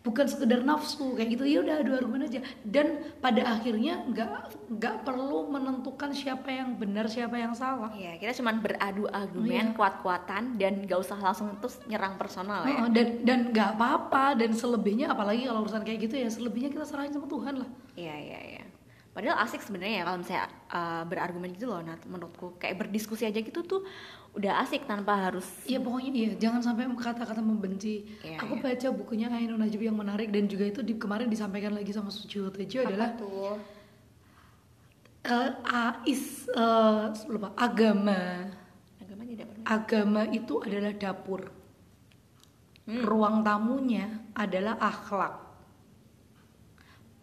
[SPEAKER 2] bukan sekedar nafsu kayak gitu? Ya udah adu argumen aja. Dan pada akhirnya nggak nggak perlu menentukan siapa yang benar siapa yang salah.
[SPEAKER 1] Ya, kita cuma beradu argumen,
[SPEAKER 2] Iya.
[SPEAKER 1] kuat-kuatan dan gak usah langsung terus nyerang personal ya.
[SPEAKER 2] Oh, dan dan nggak apa-apa dan selebihnya apalagi kalau urusan kayak gitu ya selebihnya kita serahin sama Tuhan lah
[SPEAKER 1] Iya, iya, iya. Padahal asik sebenarnya ya kalau misalnya uh, berargumen gitu loh, nah menurutku kayak berdiskusi aja gitu tuh udah asik tanpa harus
[SPEAKER 2] Iya pokoknya iya. Jangan sampai kata-kata membenci.
[SPEAKER 1] Iya,
[SPEAKER 2] aku
[SPEAKER 1] iya.
[SPEAKER 2] baca bukunya Ainun Najib yang menarik dan juga itu di, kemarin disampaikan lagi sama Sujiwo Tejo adalah
[SPEAKER 1] tuh?
[SPEAKER 2] A- is eh, lupa agama.
[SPEAKER 1] Agama tidak pernah.
[SPEAKER 2] agama itu adalah dapur. Ruang tamunya adalah akhlak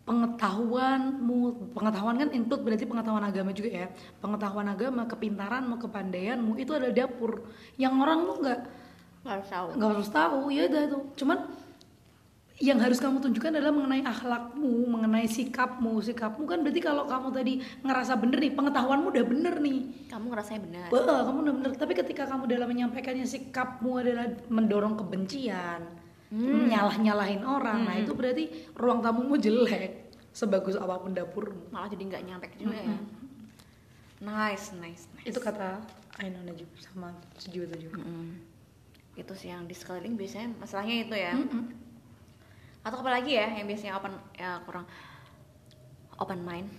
[SPEAKER 2] pengetahuanmu pengetahuan kan include berarti pengetahuan agama juga ya. Pengetahuan agama kepintaranmu kepandaianmu itu adalah dapur. Yang orang tuh nggak
[SPEAKER 1] Nggak harus tahu.
[SPEAKER 2] nggak harus tahu. Ya udah tuh. Cuman yang harus kamu tunjukkan adalah mengenai akhlakmu mengenai sikapmu. Sikapmu kan berarti kalau kamu tadi ngerasa bener nih pengetahuanmu udah bener nih.
[SPEAKER 1] Kamu ngerasanya benar.
[SPEAKER 2] Wah, kamu udah bener. Tapi ketika kamu dalam menyampaikannya sikapmu adalah mendorong kebencian, nyalah-nyalahin orang, nah itu berarti ruang tamumu jelek. Sebagus apa pun dapurmu.
[SPEAKER 1] Malah jadi nggak nyampe juga ya. Nice, nice, nice.
[SPEAKER 2] Itu kata Ainun Najib sama Sujiwo Tejo.
[SPEAKER 1] Mm-mm. Itu sih yang di sekeliling biasanya masalahnya itu ya.
[SPEAKER 2] Mm-mm.
[SPEAKER 1] Atau apa lagi ya yang biasanya open ya kurang open mind.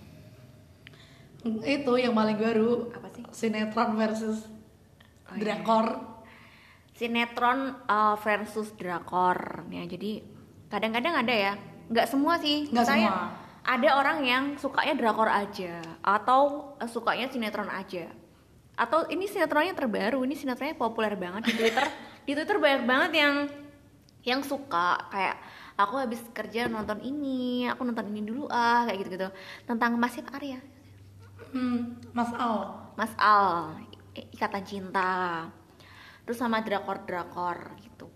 [SPEAKER 2] itu yang paling baru
[SPEAKER 1] Apa sih?
[SPEAKER 2] sinetron versus
[SPEAKER 1] Oh, iya. Sinetron uh, versus drakor. Ya jadi kadang-kadang ada ya. Nggak semua sih.
[SPEAKER 2] Nggak semua.
[SPEAKER 1] ada orang yang sukanya drakor aja atau uh, sukanya sinetron aja. Atau ini sinetronnya terbaru ini sinetronnya populer banget di twitter. Di twitter banyak banget yang yang suka. Kayak aku habis kerja nonton ini aku nonton ini dulu ah kayak gitu gitu tentang Mas Arya.
[SPEAKER 2] Hmm, Mas Al.
[SPEAKER 1] Mas Al Ikatan Cinta terus sama drakor-drakor gitu.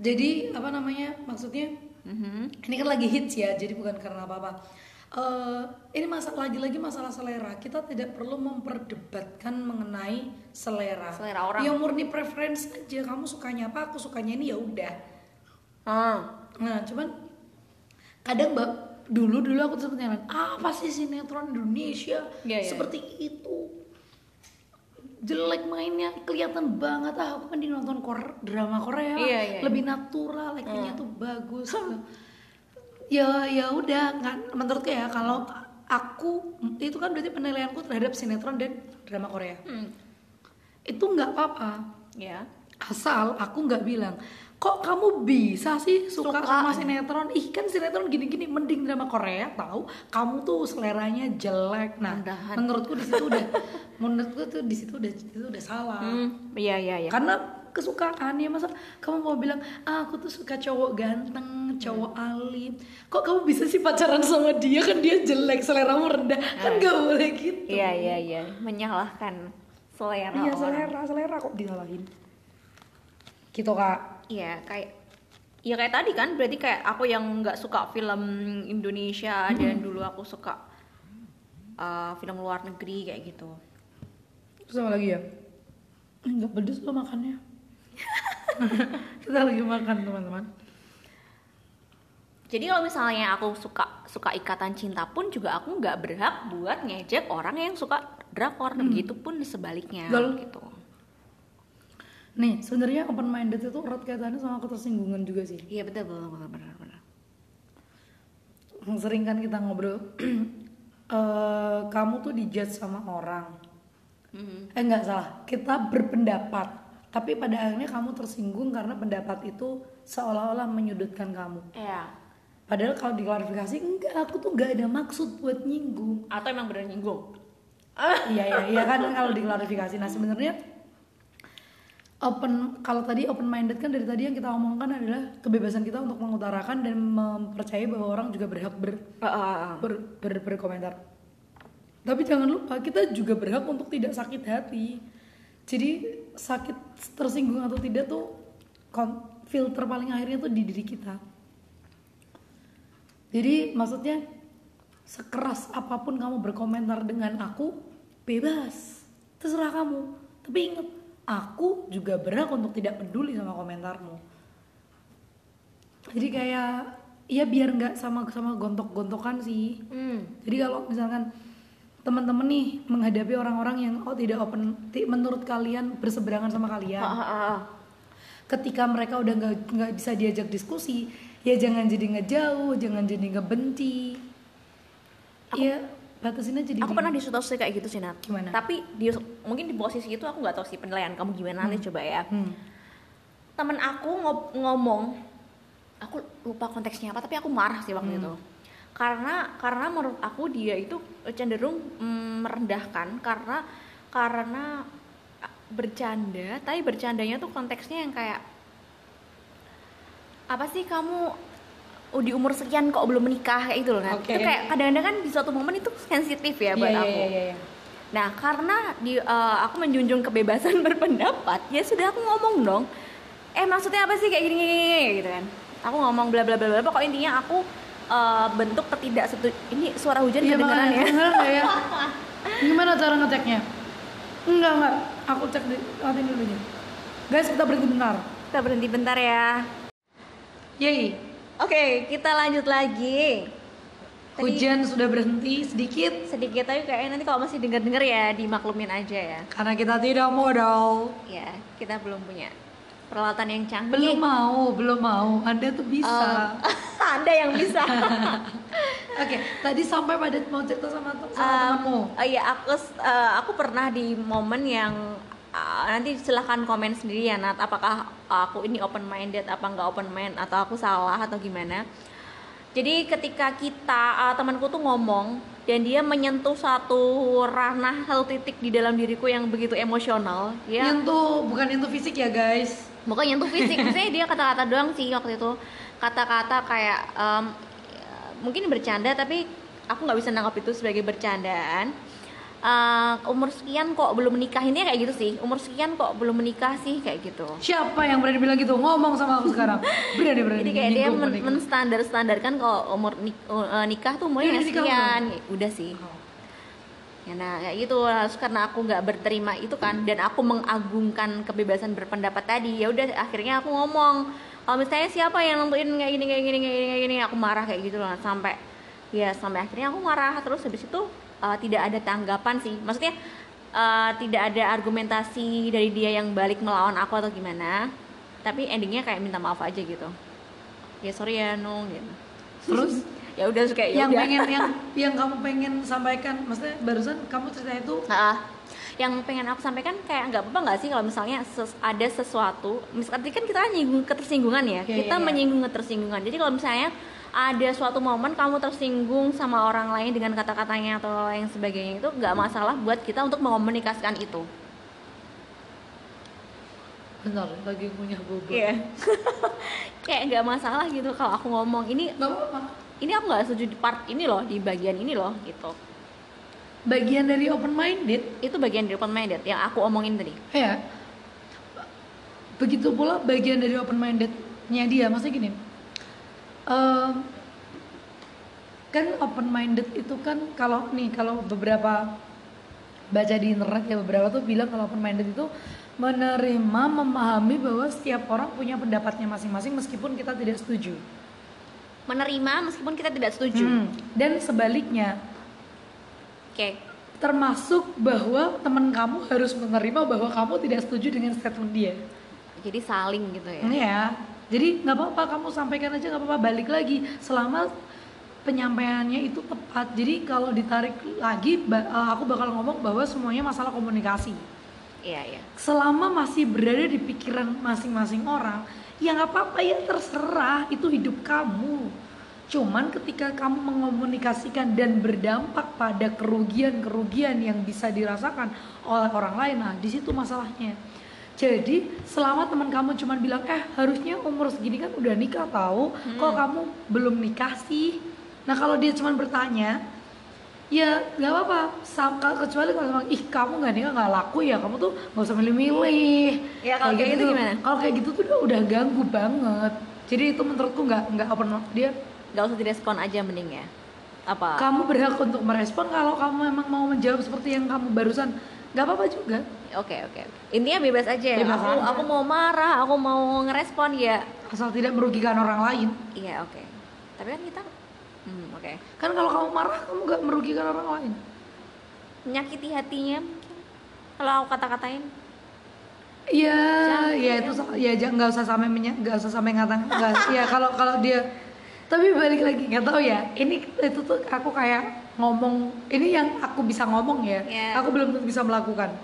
[SPEAKER 2] Jadi apa namanya maksudnya?
[SPEAKER 1] Mhm.
[SPEAKER 2] ini kan lagi hits ya jadi bukan karena apa-apa. Eh, ini masalah lagi-lagi masalah selera. Kita tidak perlu memperdebatkan mengenai selera.
[SPEAKER 1] Selera orang.
[SPEAKER 2] yang murni preference aja. Kamu sukanya apa aku sukanya ini ya udah.
[SPEAKER 1] Ah,
[SPEAKER 2] nah cuman kadang mbak dulu dulu aku tuh sempet nyalain apa sih sinetron Indonesia?
[SPEAKER 1] Iya, iya.
[SPEAKER 2] seperti itu jelek mainnya kelihatan banget. Ah aku mending nonton Kor- drama Korea.
[SPEAKER 1] Iya, iya.
[SPEAKER 2] lebih natural actingnya tuh bagus. Ya ya udah nggak menurutku ya kalau aku itu kan berarti penilaianku terhadap sinetron dan drama Korea.
[SPEAKER 1] Hmm,
[SPEAKER 2] itu nggak apa-apa.
[SPEAKER 1] Ya.
[SPEAKER 2] asal aku nggak bilang kok kamu bisa sih suka,
[SPEAKER 1] Suka.
[SPEAKER 2] sama sinetron? Ih kan sinetron gini-gini mending drama Korea tahu? Kamu tuh seleranya jelek. Nah
[SPEAKER 1] Rendahan.
[SPEAKER 2] menurutku di situ udah menurutku tuh di situ udah itu udah salah.
[SPEAKER 1] Hmm, iya iya iya.
[SPEAKER 2] karena kesukaan ya masa kamu mau bilang ah, aku tuh suka cowok ganteng cowok alim. Kok kamu bisa sih pacaran sama dia? Kan dia jelek seleramu rendah. Kan nggak boleh gitu.
[SPEAKER 1] Iya iya iya, menyalahkan selera
[SPEAKER 2] iya selera selera kok disalahin gitu kak
[SPEAKER 1] Iya, kayak Ya kayak tadi kan, berarti kayak aku yang nggak suka film Indonesia dan dulu aku suka uh, film luar negeri kayak gitu.
[SPEAKER 2] Terus apa lagi ya? Enggak pedes lo makannya. Kita lagi makan teman-teman.
[SPEAKER 1] Jadi kalau misalnya aku suka suka ikatan cinta pun juga aku nggak berhak buat ngejek orang yang suka drakor, begitu pun sebaliknya
[SPEAKER 2] Betul.
[SPEAKER 1] gitu.
[SPEAKER 2] Nih, sebenarnya open minded itu erat kaitannya sama ketersinggungan juga sih.
[SPEAKER 1] Iya betul betul betul benar benar.
[SPEAKER 2] Sering kan kita ngobrol, eh kamu tuh dijudge sama orang.
[SPEAKER 1] Mhm.
[SPEAKER 2] Eh enggak salah, kita berpendapat. Tapi pada akhirnya kamu tersinggung karena pendapat itu seolah-olah menyudutkan kamu.
[SPEAKER 1] Iya.
[SPEAKER 2] Padahal kalau diklarifikasi, enggak, aku tuh enggak ada maksud buat nyinggung.
[SPEAKER 1] Atau emang bener nyinggung?
[SPEAKER 2] iya iya iya kan kalau diklarifikasi nah sebenarnya open kalau tadi open minded kan dari tadi yang kita omongkan adalah kebebasan kita untuk mengutarakan dan mempercayai bahwa orang juga berhak ber,
[SPEAKER 1] ah, ah.
[SPEAKER 2] ber- ber- berkomentar. Tapi jangan lupa kita juga berhak untuk tidak sakit hati. Jadi sakit tersinggung atau tidak tuh kon- filter paling akhirnya tuh di diri kita. Jadi maksudnya sekeras apa pun kamu berkomentar dengan aku bebas. Terserah kamu. Tapi ingat aku juga berhak untuk tidak peduli sama komentarmu jadi kayak ya biar nggak sama sama gontok-gontokan sih
[SPEAKER 1] Hmm.
[SPEAKER 2] jadi kalau misalkan teman-teman nih menghadapi orang-orang yang oh tidak open menurut kalian berseberangan sama kalian
[SPEAKER 1] ah, ah, ah.
[SPEAKER 2] ketika mereka udah nggak nggak bisa diajak diskusi ya jangan jadi ngejauh jangan jadi ngebenci Iya batasin aja di
[SPEAKER 1] Aku pernah di situasi kayak gitu sih Nat.
[SPEAKER 2] Gimana?
[SPEAKER 1] Tapi di, mungkin di posisi itu aku nggak tahu sih penilaian kamu gimana nanti coba ya.
[SPEAKER 2] hmm.
[SPEAKER 1] Temen aku ngo- ngomong, aku lupa konteksnya apa, tapi aku marah sih waktu itu. Karena karena menurut aku dia itu cenderung mm, merendahkan karena karena bercanda, tapi bercandanya tuh konteksnya yang kayak apa sih kamu oh, di umur sekian kok belum menikah kayak itu loh Nat.
[SPEAKER 2] Oke.
[SPEAKER 1] Itu kayak kadang-kadang kan di suatu momen itu sensitif ya buat
[SPEAKER 2] Iya,
[SPEAKER 1] aku.
[SPEAKER 2] iya, iya, iya.
[SPEAKER 1] Nah, karena di eh, aku menjunjung kebebasan berpendapat, ya sudah aku ngomong dong. Eh, maksudnya apa sih kayak gini, gini, gini, gitu kan? Aku ngomong bla bla bla bla. Pokok intinya aku eh, bentuk ketidak Ini suara hujan
[SPEAKER 2] Iya
[SPEAKER 1] kedengeran ya.
[SPEAKER 2] kedengeran ya? Gimana cara ngeceknya? Enggak enggak, aku cek di matiin dulu. Guys kita berhenti bentar.
[SPEAKER 1] Kita berhenti bentar ya.
[SPEAKER 2] Yay,
[SPEAKER 1] Oke, kita lanjut lagi. Tadi
[SPEAKER 2] hujan sudah berhenti sedikit
[SPEAKER 1] sedikit tapi kayaknya nanti kalau masih denger-denger ya dimaklumin aja ya.
[SPEAKER 2] karena kita tidak modal.
[SPEAKER 1] Ya, kita belum punya peralatan yang canggih.
[SPEAKER 2] Belum mau, belum mau. Anda tuh bisa.
[SPEAKER 1] Eh, Anda yang bisa.
[SPEAKER 2] Oke, tadi sampai pada mau cerita sama, sama
[SPEAKER 1] Um,
[SPEAKER 2] temanmu.
[SPEAKER 1] oh iya aku eh, aku pernah di momen yang uh, nanti silahkan komen sendiri ya Nat. Apakah aku ini open minded apa nggak open mind atau aku salah atau gimana? Jadi ketika kita uh, temanku tuh ngomong dan dia menyentuh satu ranah satu titik di dalam diriku yang begitu emosional ya.
[SPEAKER 2] Nyentuh, bukan nyentuh fisik ya guys.
[SPEAKER 1] bukan nyentuh fisik misalnya dia kata-kata doang sih waktu itu. Kata-kata kayak ya, mungkin bercanda tapi aku nggak bisa nangkap itu sebagai bercandaan Eh, umur sekian kok belum menikah? Ini kayak gitu sih. Umur sekian kok belum menikah sih kayak gitu.
[SPEAKER 2] Siapa yang berani bilang gitu? Ngomong sama aku sekarang. Berani berani.
[SPEAKER 1] jadi kayak dia men, menstandar standarkan kalau umur nik- eh, nikah tuh umurnya
[SPEAKER 2] nikah
[SPEAKER 1] sekian. udah sih.
[SPEAKER 2] Oh.
[SPEAKER 1] ya nah kayak gitu. Harus karena aku nggak berterima itu kan. Dan aku mengagungkan kebebasan berpendapat tadi. Ya udah akhirnya aku ngomong kalau misalnya siapa yang nentuin kayak gini kayak gini kayak gini kayak gini? Aku marah kayak gitu loh. Sampai ya sampai akhirnya aku marah terus. Habis itu uh, tidak ada tanggapan sih. Maksudnya uh, tidak ada argumentasi dari dia yang balik melawan aku atau gimana. Tapi endingnya kayak minta maaf aja gitu. Ya sorry ya nung gitu.
[SPEAKER 2] Terus?
[SPEAKER 1] Ya udah kayak ya
[SPEAKER 2] yang pengen yang yang kamu pengen sampaikan, maksudnya barusan kamu cerita itu?
[SPEAKER 1] Nah, yang pengen aku sampaikan kayak nggak apa-apa nggak sih kalau misalnya ses- ada sesuatu, misalkan kan kita nyinggung ketersinggungan ya,
[SPEAKER 2] Iya,
[SPEAKER 1] kita
[SPEAKER 2] iya, iya.
[SPEAKER 1] menyinggung ketersinggungan. Jadi kalau misalnya ada suatu momen kamu tersinggung sama orang lain dengan kata-katanya atau yang sebagainya itu nggak masalah buat kita untuk mengomunikasikan itu.
[SPEAKER 2] bentar lagi ngunyah bubur.
[SPEAKER 1] Iya. kayak nggak masalah gitu kalau aku ngomong ini
[SPEAKER 2] Gak apa-apa.
[SPEAKER 1] ini aku nggak setuju di part ini loh di bagian ini loh gitu.
[SPEAKER 2] Bagian dari open minded
[SPEAKER 1] Itu bagian dari open minded yang aku omongin tadi.
[SPEAKER 2] ya. Begitu pula bagian dari open mindednya dia, maksudnya gini. Kan open minded itu kan kalau nih kalau beberapa baca di internet ya beberapa tuh bilang kalau open minded itu menerima memahami bahwa setiap orang punya pendapatnya masing-masing meskipun kita tidak setuju.
[SPEAKER 1] Menerima meskipun kita tidak setuju.
[SPEAKER 2] Hmm. Dan sebaliknya,
[SPEAKER 1] Oke.
[SPEAKER 2] termasuk bahwa teman kamu harus menerima bahwa kamu tidak setuju dengan statement dia.
[SPEAKER 1] Jadi saling gitu ya.
[SPEAKER 2] Iya. Jadi nggak apa-apa kamu sampaikan aja nggak apa-apa balik lagi selama penyampaiannya itu tepat. Jadi kalau ditarik lagi eh, aku bakal ngomong bahwa semuanya masalah komunikasi.
[SPEAKER 1] Iya, iya.
[SPEAKER 2] Selama masih berada di pikiran masing-masing orang, ya nggak apa-apa ya terserah itu hidup kamu. Cuman ketika kamu mengomunikasikan dan berdampak pada kerugian-kerugian yang bisa dirasakan oleh orang lain, nah di situ masalahnya. Jadi selama teman kamu cuman bilang eh harusnya umur segini kan udah nikah tahu, kok kamu belum nikah sih? Nah kalau dia cuman bertanya, ya nggak apa-apa. Kecuali kalau memang ih kamu nggak nikah nggak laku ya, kamu tuh nggak usah milih-milih.
[SPEAKER 1] Ya, kalau kayak gitu gimana?
[SPEAKER 2] Kalau kayak gitu tuh udah, udah ganggu banget. Jadi itu menurutku nggak nggak open dia
[SPEAKER 1] Gak usah direspon aja mending ya. Apa?
[SPEAKER 2] kamu berhak untuk merespon kalau kamu memang mau menjawab seperti yang kamu barusan nggak apa-apa juga
[SPEAKER 1] Oke, oke. Intinya bebas aja. ya.
[SPEAKER 2] Bebas
[SPEAKER 1] aku
[SPEAKER 2] aja.
[SPEAKER 1] aku mau marah, aku mau ngerespon ya.
[SPEAKER 2] asal tidak merugikan orang lain
[SPEAKER 1] Iya, oke. Tapi kan kita hmm, oke.
[SPEAKER 2] kan kalau kamu marah kamu nggak merugikan orang lain
[SPEAKER 1] Menyakiti hatinya. Kalau aku kata-katain.
[SPEAKER 2] Iya,
[SPEAKER 1] Jangan,
[SPEAKER 2] ya itu ya jangan nggak usah sampai nggak usah sampai ngata nggak. ya kalau kalau dia tapi balik lagi nggak tahu ya. Ini itu tuh aku kayak ngomong ini yang aku bisa ngomong ya.
[SPEAKER 1] Iya.
[SPEAKER 2] Aku belum bisa melakukan.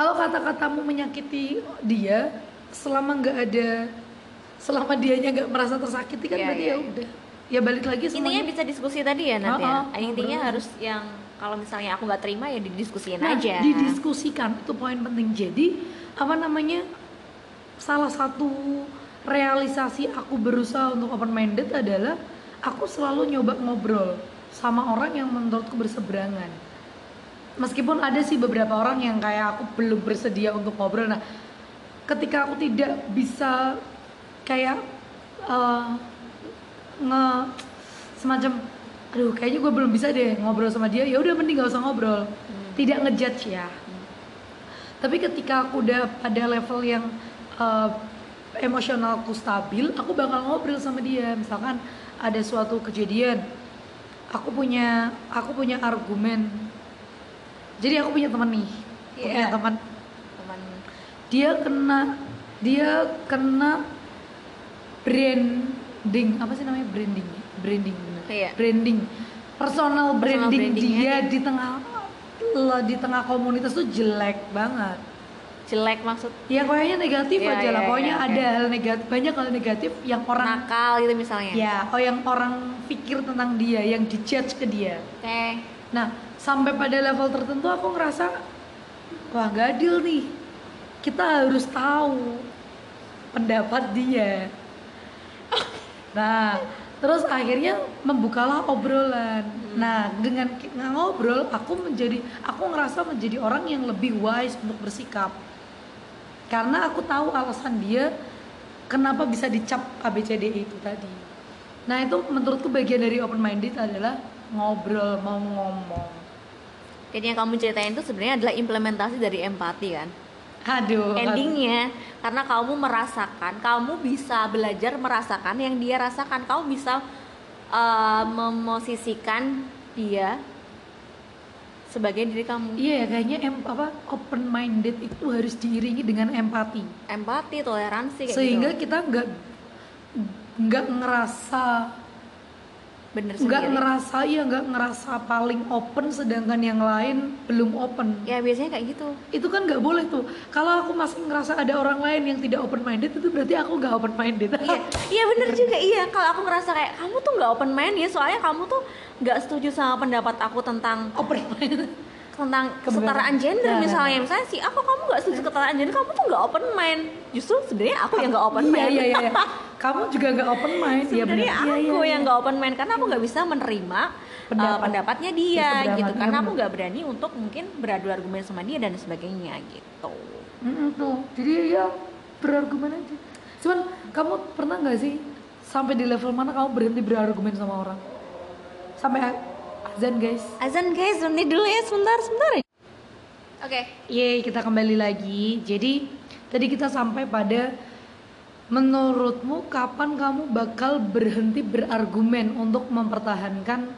[SPEAKER 2] Kalau kata-katamu menyakiti dia, selama nggak ada, selama dianya nggak merasa tersakiti kan
[SPEAKER 1] Iya,
[SPEAKER 2] berarti
[SPEAKER 1] iya,
[SPEAKER 2] ya
[SPEAKER 1] iya.
[SPEAKER 2] udah. Ya balik lagi
[SPEAKER 1] Intinya
[SPEAKER 2] semuanya.
[SPEAKER 1] bisa diskusi tadi ya ya.
[SPEAKER 2] Oh, oh,
[SPEAKER 1] Intinya
[SPEAKER 2] ngobrol.
[SPEAKER 1] harus yang kalau misalnya aku nggak terima ya didiskusiin
[SPEAKER 2] Nah,
[SPEAKER 1] aja.
[SPEAKER 2] didiskusikan itu poin penting. Jadi apa namanya? Salah satu realisasi aku berusaha untuk open minded adalah aku selalu nyoba ngobrol sama orang yang menurutku berseberangan. Meskipun ada sih beberapa orang yang kayak aku belum bersedia untuk ngobrol. Nah, ketika aku tidak bisa kayak eh, nge semacam aduh kayaknya gue belum bisa deh ngobrol sama dia. Ya udah mending gak usah ngobrol. Tidak ngejudge ya. Tapi ketika aku udah pada level yang eh, emosionalku stabil aku bakal ngobrol sama dia. Misalkan ada suatu kejadian aku punya aku punya argumen jadi aku punya teman nih.
[SPEAKER 1] Iya.
[SPEAKER 2] punya teman.
[SPEAKER 1] Teman.
[SPEAKER 2] Dia kena dia kena brand ding apa sih namanya? Branding ya? branding.
[SPEAKER 1] Iya.
[SPEAKER 2] branding. Personal branding
[SPEAKER 1] brandingnya.
[SPEAKER 2] dia di tengah lah di tengah komunitas tuh jelek banget.
[SPEAKER 1] Jelek maksud?
[SPEAKER 2] Ya kayaknya negatif
[SPEAKER 1] Iya,
[SPEAKER 2] aja lah.
[SPEAKER 1] iya,
[SPEAKER 2] pokoknya
[SPEAKER 1] iya, oke.
[SPEAKER 2] ada hal negatif banyak hal negatif yang orang
[SPEAKER 1] nakal gitu misalnya?
[SPEAKER 2] Ya oh yang orang pikir tentang dia yang dijudge ke dia.
[SPEAKER 1] Oke.
[SPEAKER 2] Nah, sampai pada level tertentu aku ngerasa wah gak adil nih. Kita harus tahu pendapat dia. Nah, terus akhirnya membukalah obrolan. Nah, dengan ngobrol aku menjadi aku ngerasa menjadi orang yang lebih wise untuk bersikap. Karena aku tahu alasan dia kenapa bisa dicap ABCDE itu tadi. Nah, itu menurutku bagian dari open minded adalah ngobrol, mau ngomong.
[SPEAKER 1] Jadi yang kamu ceritain itu sebenarnya adalah implementasi dari empati kan
[SPEAKER 2] Aduh.
[SPEAKER 1] endingnya karena kamu merasakan kamu bisa belajar merasakan yang dia rasakan kamu bisa uh, memosisikan dia sebagai diri kamu
[SPEAKER 2] Iya ya kayaknya em, apa open minded itu harus diiringi dengan empati.
[SPEAKER 1] empati toleransi kayak
[SPEAKER 2] Sehingga
[SPEAKER 1] gitu
[SPEAKER 2] kita nggak nggak ngerasa
[SPEAKER 1] bener
[SPEAKER 2] nggak ngerasa ya nggak ngerasa paling open sedangkan yang lain belum open.
[SPEAKER 1] ya biasanya kayak gitu
[SPEAKER 2] Itu kan nggak boleh tuh. Kalau aku masih ngerasa ada orang lain yang tidak open minded itu berarti aku nggak open minded.
[SPEAKER 1] iya iya bener juga iya kalau aku ngerasa kayak kamu tuh nggak open mind ya soalnya kamu tuh nggak setuju sama pendapat aku tentang
[SPEAKER 2] open minded.
[SPEAKER 1] Tentang kesetaraan gender
[SPEAKER 2] Nah, nah,
[SPEAKER 1] misalnya misalnya sih aku kamu nggak setuju kesetaraan gender kamu tuh nggak open mind. Justru sebenarnya aku yang nggak open
[SPEAKER 2] iya,
[SPEAKER 1] mind.
[SPEAKER 2] Iya iya iya. Kamu juga nggak open mind. Iya benar.
[SPEAKER 1] sebenarnya
[SPEAKER 2] Iya,
[SPEAKER 1] aku
[SPEAKER 2] iya,
[SPEAKER 1] yang
[SPEAKER 2] iya.
[SPEAKER 1] nggak open mind karena aku nggak bisa menerima uh,
[SPEAKER 2] Pendapat.
[SPEAKER 1] pendapatnya dia
[SPEAKER 2] Ya,
[SPEAKER 1] gitu. karena aku nggak berani untuk mungkin beradu argumen sama dia dan sebagainya gitu.
[SPEAKER 2] Mm, tuh jadi ya berargumen aja. Cuman kamu pernah nggak sih sampai di level mana kamu berhenti berargumen sama orang? Sampai azan guys.
[SPEAKER 1] Azan guys berhenti dulu ya sebentar sebentar oke.
[SPEAKER 2] Yeay kita kembali lagi. Jadi tadi kita sampai pada menurutmu kapan kamu bakal berhenti berargumen untuk mempertahankan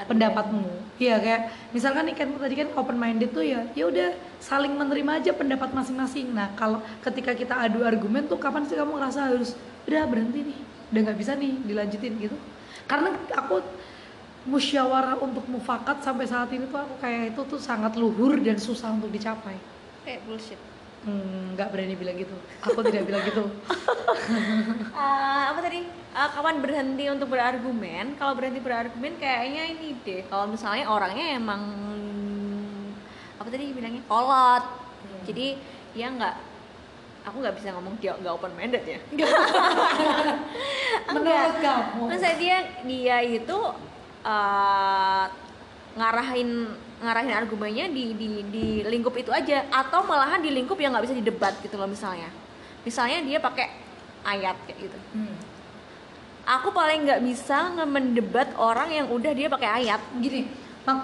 [SPEAKER 2] pendapatmu? Iya kayak misalkan nih kan tadi kan open minded tuh ya ya udah saling menerima aja pendapat masing-masing. Nah kalau ketika kita adu argumen tuh kapan sih kamu ngerasa harus udah berhenti nih udah nggak bisa nih dilanjutin gitu. Karena aku musyawarah untuk mufakat sampai saat ini tuh aku kayak itu tuh sangat luhur dan susah untuk dicapai.
[SPEAKER 1] Kayak bullshit.
[SPEAKER 2] Hmm, nggak berani bilang gitu. Aku tidak bilang gitu.
[SPEAKER 1] Eh, apa tadi? Eh, kapan berhenti untuk berargumen. Kalau berhenti berargumen kayaknya ini deh. Kalau misalnya orangnya emang apa tadi bilangnya? Kolot. Jadi dia nggak aku nggak bisa ngomong dia nggak open minded ya.
[SPEAKER 2] Menurut kamu?
[SPEAKER 1] Maksudnya dia dia itu eh, ngarahin ngarahin argumennya di, di di lingkup itu aja. Atau malahan di lingkup yang nggak bisa didebat gitu loh misalnya. Misalnya dia pakai ayat kayak gitu.
[SPEAKER 2] Hmm.
[SPEAKER 1] aku paling nggak bisa nge-mendebat orang yang udah dia pakai ayat.
[SPEAKER 2] Gini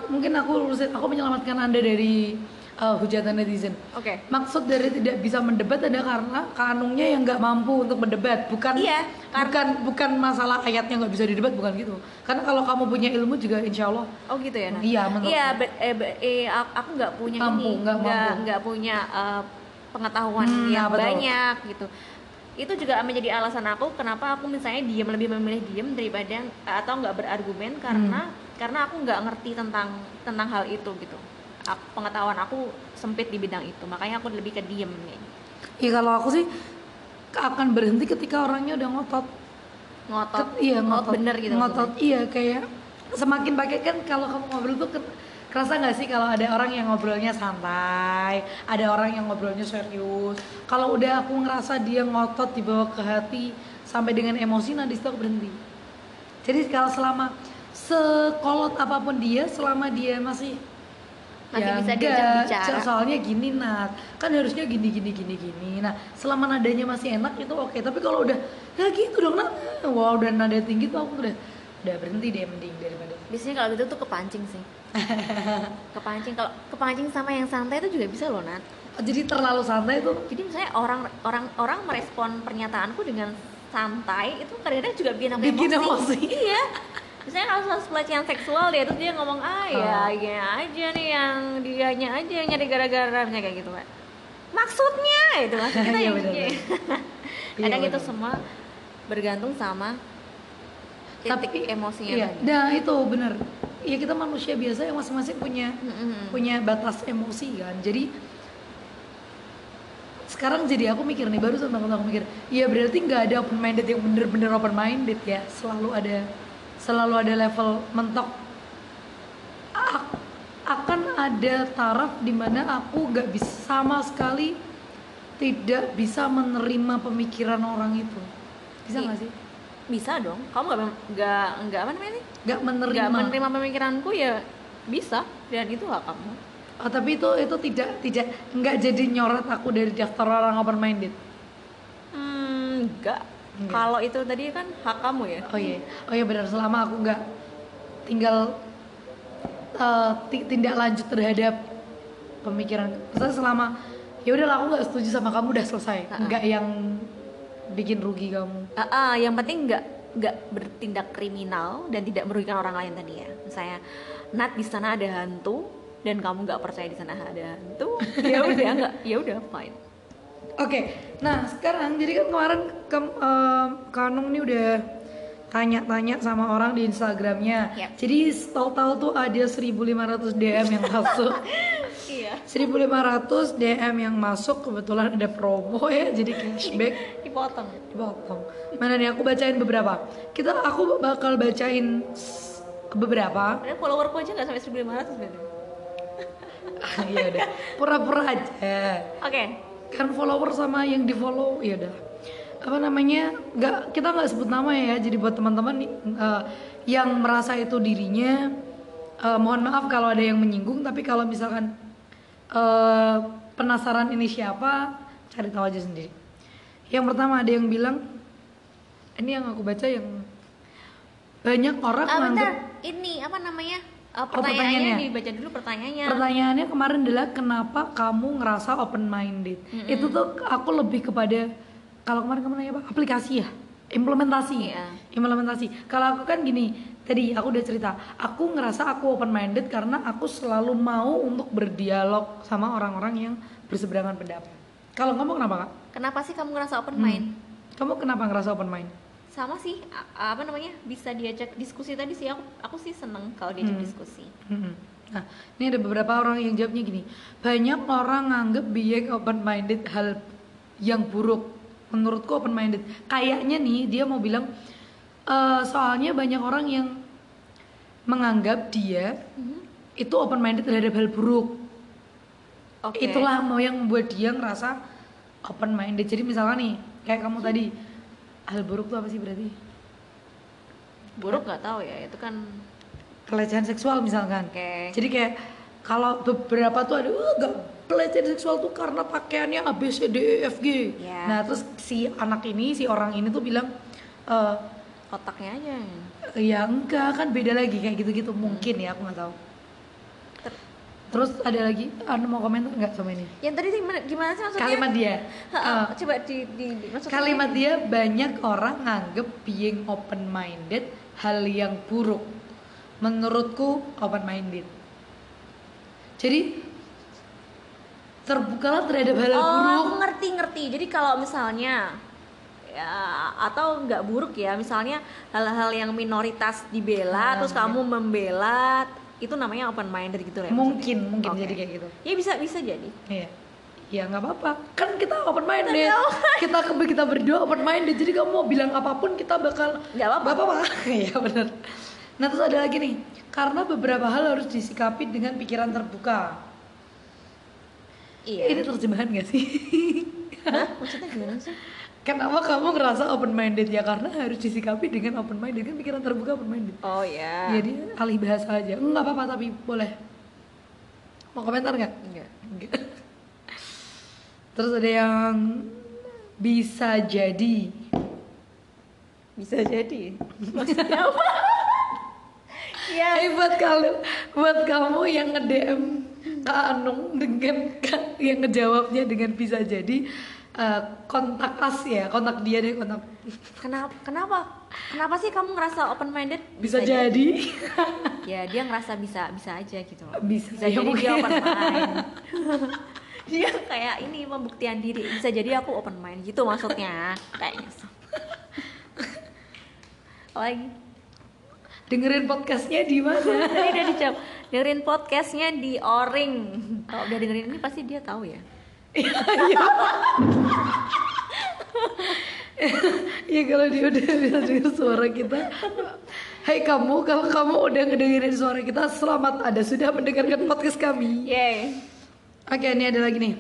[SPEAKER 2] mungkin aku aku menyelamatkan anda dari uh, hujatan netizen
[SPEAKER 1] oke
[SPEAKER 2] maksud dari tidak bisa mendebat ada karena kanungnya yang nggak mampu untuk mendebat bukan
[SPEAKER 1] Iya, kar-
[SPEAKER 2] bukan bukan masalah ayatnya nggak bisa didebat bukan gitu karena kalau kamu punya ilmu juga insya Allah
[SPEAKER 1] oh gitu ya Nat?
[SPEAKER 2] Iya, menurut
[SPEAKER 1] iya
[SPEAKER 2] aku.
[SPEAKER 1] be- eh, be- eh, aku nggak punya
[SPEAKER 2] Mampu,
[SPEAKER 1] ini
[SPEAKER 2] nggak mampu.
[SPEAKER 1] nggak punya eh, pengetahuan
[SPEAKER 2] Hmm,
[SPEAKER 1] yang
[SPEAKER 2] nah, betul.
[SPEAKER 1] banyak gitu itu juga menjadi alasan aku kenapa aku misalnya diam lebih memilih diam daripada atau nggak berargumen karena
[SPEAKER 2] Hmm.
[SPEAKER 1] karena aku nggak ngerti tentang tentang hal itu gitu pengetahuan aku sempit di bidang itu. Makanya aku lebih ke diem nih
[SPEAKER 2] Iya kalau aku sih akan berhenti ketika orangnya udah ngotot.
[SPEAKER 1] Ngotot?
[SPEAKER 2] Ket- iya ngotot
[SPEAKER 1] bener gitu
[SPEAKER 2] ngotot iya kayak semakin pakai kan kalau kamu ngobrol tuh ke- kerasa nggak sih kalau ada orang yang ngobrolnya santai ada orang yang ngobrolnya serius? Kalau udah aku ngerasa dia ngotot dibawa ke hati sampai dengan emosi nanti situ aku berhenti. Jadi kalau selama sekolot apa pun dia selama dia masih
[SPEAKER 1] Masih
[SPEAKER 2] ya
[SPEAKER 1] bisa diajak bicara.
[SPEAKER 2] soalnya gini Nat. Kan harusnya gini gini gini gini. Nah selama nadanya masih enak itu oke. Tapi kalau udah ya gitu dong Nat. Wow udah nada tinggi tuh aku udah udah berhenti deh mending daripada.
[SPEAKER 1] Biasanya kalau gitu tuh kepancing sih. Kepancing. Kalau kepancing sama yang santai itu juga bisa loh Nat.
[SPEAKER 2] Jadi terlalu santai tuh.
[SPEAKER 1] Jadi misalnya orang orang orang merespon pernyataanku dengan santai itu kadang-kadang juga bikin aku
[SPEAKER 2] Bikin
[SPEAKER 1] emosi.
[SPEAKER 2] emosi.
[SPEAKER 1] iya misalnya kalau soal pelecehan seksual dia terus dia ngomong ah ya
[SPEAKER 2] Oh.
[SPEAKER 1] gini aja nih yang dianya aja yang nyari gara-gara misalnya kayak gitu kan maksudnya itu maksud kita
[SPEAKER 2] Iya, benar. Iya,
[SPEAKER 1] kadang itu semua bergantung sama titik emosinya
[SPEAKER 2] iya,
[SPEAKER 1] tadi.
[SPEAKER 2] nah itu bener ya kita manusia biasa yang masing-masing punya
[SPEAKER 1] Mm-mm.
[SPEAKER 2] punya batas emosi kan jadi sekarang jadi aku mikir nih baru tentang aku mikir ya berarti nggak ada open minded yang bener-bener open minded ya selalu ada selalu ada level mentok. A- akan ada taraf di mana aku nggak bisa sama sekali tidak bisa menerima pemikiran orang itu. Bisa nggak sih?
[SPEAKER 1] bisa dong. Kamu mem- nggak nggak apa namanya
[SPEAKER 2] nggak menerima.
[SPEAKER 1] Nggak menerima pemikiranku ya bisa. Dan itu hak kamu.
[SPEAKER 2] Oh, tapi itu itu tidak tidak nggak jadi nyoret aku dari daftar orang open minded.
[SPEAKER 1] hmm, enggak
[SPEAKER 2] Enggak.
[SPEAKER 1] kalau itu tadi kan hak kamu ya
[SPEAKER 2] Oh iya, oh iya benar selama aku nggak tinggal eh, ti- tindak lanjut terhadap pemikiran. Maksudnya selama ya udahlah aku nggak setuju sama kamu udah selesai,
[SPEAKER 1] Ha-ha.
[SPEAKER 2] nggak yang bikin rugi kamu.
[SPEAKER 1] Ah, ah, yang penting nggak nggak bertindak kriminal dan tidak merugikan orang lain tadi ya misalnya Nat di sana ada hantu dan kamu nggak percaya di sana ada hantu ya udah nggak ya udah fine
[SPEAKER 2] Oke, nah sekarang jadi kan kemarin kem, em, Kanung nih udah tanya-tanya sama orang di Instagramnya.
[SPEAKER 1] Yap.
[SPEAKER 2] Jadi tahu-tahu tuh ada 1500 DM yang masuk.
[SPEAKER 1] iya.
[SPEAKER 2] 1500 DM yang masuk kebetulan ada promo ya jadi cashback.
[SPEAKER 1] Dipotong.
[SPEAKER 2] Dipotong. Mana nih aku bacain beberapa. Kita aku bakal bacain beberapa.
[SPEAKER 1] Padahal followerku aja nggak sampai 1500 berarti.
[SPEAKER 2] Ya udah. Pura-pura aja.
[SPEAKER 1] Oke
[SPEAKER 2] kan follower sama yang di follow ya udah. Apa namanya nggak kita nggak sebut nama ya jadi buat teman-teman eh, yang merasa itu dirinya eh, mohon maaf kalau ada yang menyinggung tapi kalau misalkan eh, penasaran ini siapa cari tahu aja sendiri. Yang pertama ada yang bilang ini yang aku baca yang banyak orang
[SPEAKER 1] ah bentar. ini apa namanya Uh,
[SPEAKER 2] Oh, pertanyaannya.
[SPEAKER 1] pertanyaannya dibaca dulu pertanyaannya
[SPEAKER 2] Pertanyaannya kemarin adalah kenapa kamu ngerasa open minded? Itu tuh aku lebih kepada kalau kemarin kamu nanya apa? Aplikasi ya? Implementasi.
[SPEAKER 1] Iya.
[SPEAKER 2] Implementasi. Kalau aku kan gini, tadi aku udah cerita, aku ngerasa aku open minded karena aku selalu mau untuk berdialog sama orang-orang yang berseberangan pendapat. Kalau kamu kenapa, Kak?
[SPEAKER 1] kenapa sih kamu ngerasa open
[SPEAKER 2] Hmm.
[SPEAKER 1] mind
[SPEAKER 2] Kamu kenapa ngerasa open mind?
[SPEAKER 1] Sama sih apa namanya bisa diajak diskusi tadi sih aku aku sih seneng kalau diajak
[SPEAKER 2] Hmm.
[SPEAKER 1] diskusi
[SPEAKER 2] Mm-mm. Nah, ini ada beberapa orang yang jawabnya gini. Banyak orang nganggep being open minded hal yang buruk. Menurutku open minded. Kayaknya nih dia mau bilang eh, soalnya banyak orang yang menganggap dia
[SPEAKER 1] Mhm.
[SPEAKER 2] itu open minded terhadap hal buruk.
[SPEAKER 1] oke
[SPEAKER 2] Itulah mau yang membuat dia ngerasa open minded. Jadi misalkan nih, kayak kamu tadi, hal buruk tuh apa sih berarti?
[SPEAKER 1] buruk nggak tahu ya itu kan
[SPEAKER 2] pelecehan seksual misalkan.
[SPEAKER 1] Oke.
[SPEAKER 2] Jadi kayak kalau beberapa tuh ada "Uh, gak pelecehan seksual tuh karena pakaiannya A B C D E F G.
[SPEAKER 1] Iya.
[SPEAKER 2] Nah, terus si anak ini, si orang ini tuh bilang eh
[SPEAKER 1] otaknya aja
[SPEAKER 2] ya enggak kan beda lagi kayak gitu-gitu mungkin ya aku nggak tahu.
[SPEAKER 1] Ter-
[SPEAKER 2] Terus ada lagi anu mau komentar nggak sama ini?
[SPEAKER 1] yang tadi gimana, gimana sih maksudnya
[SPEAKER 2] Kalimat dia. Eh,
[SPEAKER 1] coba di, di,
[SPEAKER 2] kalimat dia banyak orang nganggep being open minded hal yang buruk. Menurutku open minded. Jadi terbukalah terhadap hal
[SPEAKER 1] oh
[SPEAKER 2] buruk.
[SPEAKER 1] aku ngerti ngerti jadi kalau misalnya ya atau nggak buruk ya misalnya hal-hal yang minoritas dibela
[SPEAKER 2] Ah,
[SPEAKER 1] terus
[SPEAKER 2] iya.
[SPEAKER 1] kamu membela itu namanya open minded gitu ya
[SPEAKER 2] Mungkin, mungkin
[SPEAKER 1] Oke.
[SPEAKER 2] jadi kayak gitu.
[SPEAKER 1] ya bisa bisa jadi
[SPEAKER 2] Iya. Ya nggak apa-apa. Kan kita open minded. kita kita berdua open minded. Jadi kamu mau bilang apa pun kita bakal
[SPEAKER 1] Nggak apa-apa.
[SPEAKER 2] Apa-apa. Iya benar. Nah terus ada lagi nih. Karena beberapa hal harus disikapi dengan pikiran terbuka.
[SPEAKER 1] iya
[SPEAKER 2] Ini terjemahan gak sih?
[SPEAKER 1] Hah? maksudnya gimana sih
[SPEAKER 2] Kenapa kamu ngerasa open minded ya? Karena harus disikapi dengan open minded kan pikiran terbuka open minded.
[SPEAKER 1] oh ya
[SPEAKER 2] Jadi alih bahasa aja. Enggak apa-apa tapi boleh. Mau komentar nggak?
[SPEAKER 1] enggak
[SPEAKER 2] Enggak. Terus ada yang bisa jadi.
[SPEAKER 1] bisa jadi maksudnya apa ya
[SPEAKER 2] Eh buat kalian, buat kamu yang nge-DM Kak Anung dengan yang ngejawabnya dengan bisa jadi eh, kontak as ya, kontak dia deh kontak.
[SPEAKER 1] kenapa kenapa? Kenapa sih kamu ngerasa open minded
[SPEAKER 2] Bisa, jadi.
[SPEAKER 1] ya dia ngerasa bisa bisa aja gitu loh.
[SPEAKER 2] Bisa,
[SPEAKER 1] bisa
[SPEAKER 2] ya
[SPEAKER 1] jadi dia
[SPEAKER 2] mungkin.
[SPEAKER 1] open mind dia kayak ini pembuktian diri. Bisa jadi aku open mind gitu maksudnya. Kayaknya lagi
[SPEAKER 2] dengerin podcastnya di mana?
[SPEAKER 1] Tadi udah dijawab. Dengerin podcastnya di Oring. Kalau udah dengerin ini pasti dia tahu ya
[SPEAKER 2] ya kalau dia udah bisa denger suara kita Hai kamu, kalau kamu udah ngedengerin suara kita Selamat ada sudah mendengarkan podcast kami
[SPEAKER 1] yay
[SPEAKER 2] Oke, ini ada lagi nih.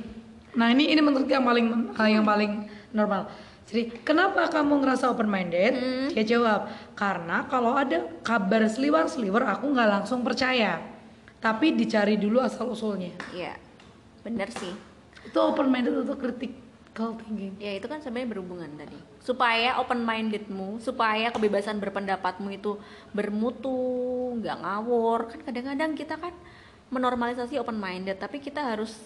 [SPEAKER 2] Nah, ini ini menurut yang paling eh, yang paling normal. Jadi, kenapa kamu ngerasa open minded? Dia jawab, karena kalau ada kabar seliwer-seliwer aku nggak langsung percaya. Tapi dicari dulu asal usulnya.
[SPEAKER 1] iya bener sih
[SPEAKER 2] Itu open minded atau critical thinking?
[SPEAKER 1] ya itu kan sebenarnya berhubungan tadi supaya open mindedmu supaya kebebasan berpendapatmu itu bermutu nggak ngawur kan kadang-kadang kita kan menormalisasi open minded tapi kita harus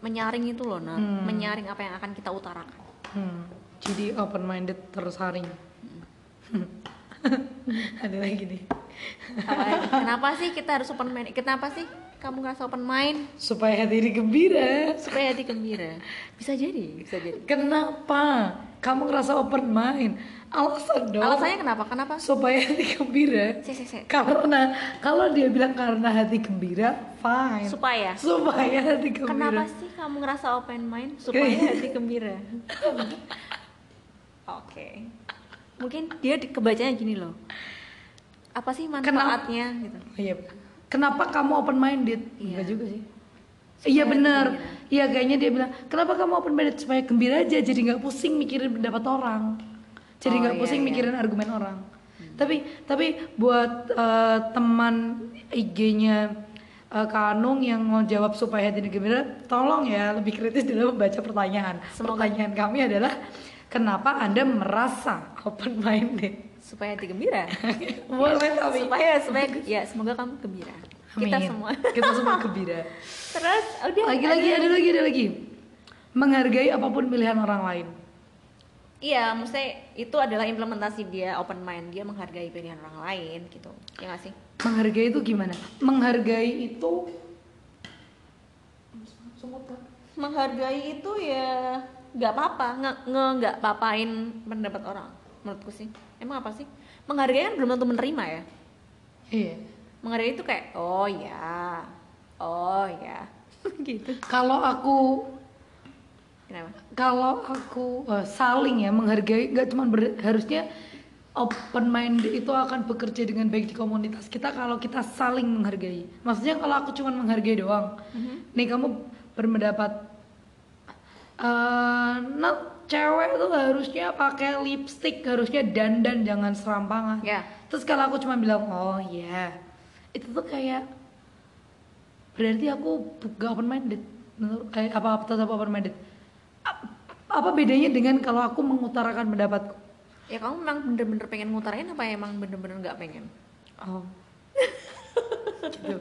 [SPEAKER 1] menyaring itu loh nah
[SPEAKER 2] Hmm.
[SPEAKER 1] menyaring apa yang akan kita utarakan
[SPEAKER 2] Hmm, jadi open minded tersaring. ada lagi nih.
[SPEAKER 1] Apa kenapa sih kita harus open minded kenapa sih kamu ngerasa open mind
[SPEAKER 2] Supaya hati ini gembira.
[SPEAKER 1] supaya hati gembira bisa jadi bisa jadi
[SPEAKER 2] Kenapa kamu ngerasa open mind? Alasan dong.
[SPEAKER 1] alasannya kenapa kenapa
[SPEAKER 2] supaya hati gembira
[SPEAKER 1] Sik, sik, sik.
[SPEAKER 2] karena kalau dia bilang karena hati gembira fine
[SPEAKER 1] supaya
[SPEAKER 2] supaya hati gembira
[SPEAKER 1] Kenapa sih kamu ngerasa open mind supaya hati gembira? Oke. Mungkin dia di- kebacanya gini loh. Apa sih manfaatnya gitu?
[SPEAKER 2] Oh, iya kenapa kamu open minded
[SPEAKER 1] Iya.
[SPEAKER 2] enggak juga sih. Iya benar iya kayaknya dia bilang kenapa kamu open minded supaya gembira aja jadi nggak pusing mikirin pendapat orang. Jadi
[SPEAKER 1] Oh,
[SPEAKER 2] nggak
[SPEAKER 1] iya,
[SPEAKER 2] pusing
[SPEAKER 1] iya.
[SPEAKER 2] mikirin argumen orang. Tapi tapi buat eh, teman IG-nya eh, Kak Anung yang mau jawab supaya hati ini gembira tolong ya lebih kritis dalam membaca pertanyaan.
[SPEAKER 1] Semoga-
[SPEAKER 2] pertanyaan kami adalah kenapa anda merasa open minded
[SPEAKER 1] Supaya hati gembira.
[SPEAKER 2] boleh tapi
[SPEAKER 1] supaya supaya ya semoga kamu gembira. Kita
[SPEAKER 2] Amin.
[SPEAKER 1] semua.
[SPEAKER 2] kita semua gembira
[SPEAKER 1] Terus udah
[SPEAKER 2] lagi lagi ada lagi ada lagi menghargai apa pun pilihan orang lain
[SPEAKER 1] Iya, maksudnya itu adalah implementasi dia open mind, dia menghargai pilihan orang lain gitu. Ya nggak sih?
[SPEAKER 2] menghargai itu gimana menghargai itu
[SPEAKER 1] Menghargai itu ya nggak apa-apa, nge nggak papain pendapat orang menurutku sih. Emang apa sih? Menghargai kan belum tentu menerima ya.
[SPEAKER 2] iya
[SPEAKER 1] Menghargai itu kayak oh ya, oh ya, gitu.
[SPEAKER 2] kalau aku
[SPEAKER 1] Kenapa?
[SPEAKER 2] kalau aku eh, saling ya menghargai nggak cuma harusnya open mind itu akan bekerja dengan baik di komunitas kita kalau kita saling menghargai maksudnya kalau aku cuma menghargai doang nih kamu berpendapat eh nah cewek tuh harusnya pakai lipstick harusnya dandan jangan serampangan.
[SPEAKER 1] Ya.
[SPEAKER 2] terus kalau aku cuma bilang oh ya itu tuh kayak berarti aku gak open minded menurut eh, apa tetap open minded apa bedanya dengan kalau aku mengutarakan pendapatku?
[SPEAKER 1] Ya kamu memang bener-bener pengen ngutarain apa emang bener-bener nggak pengen?
[SPEAKER 2] oh. Gitu.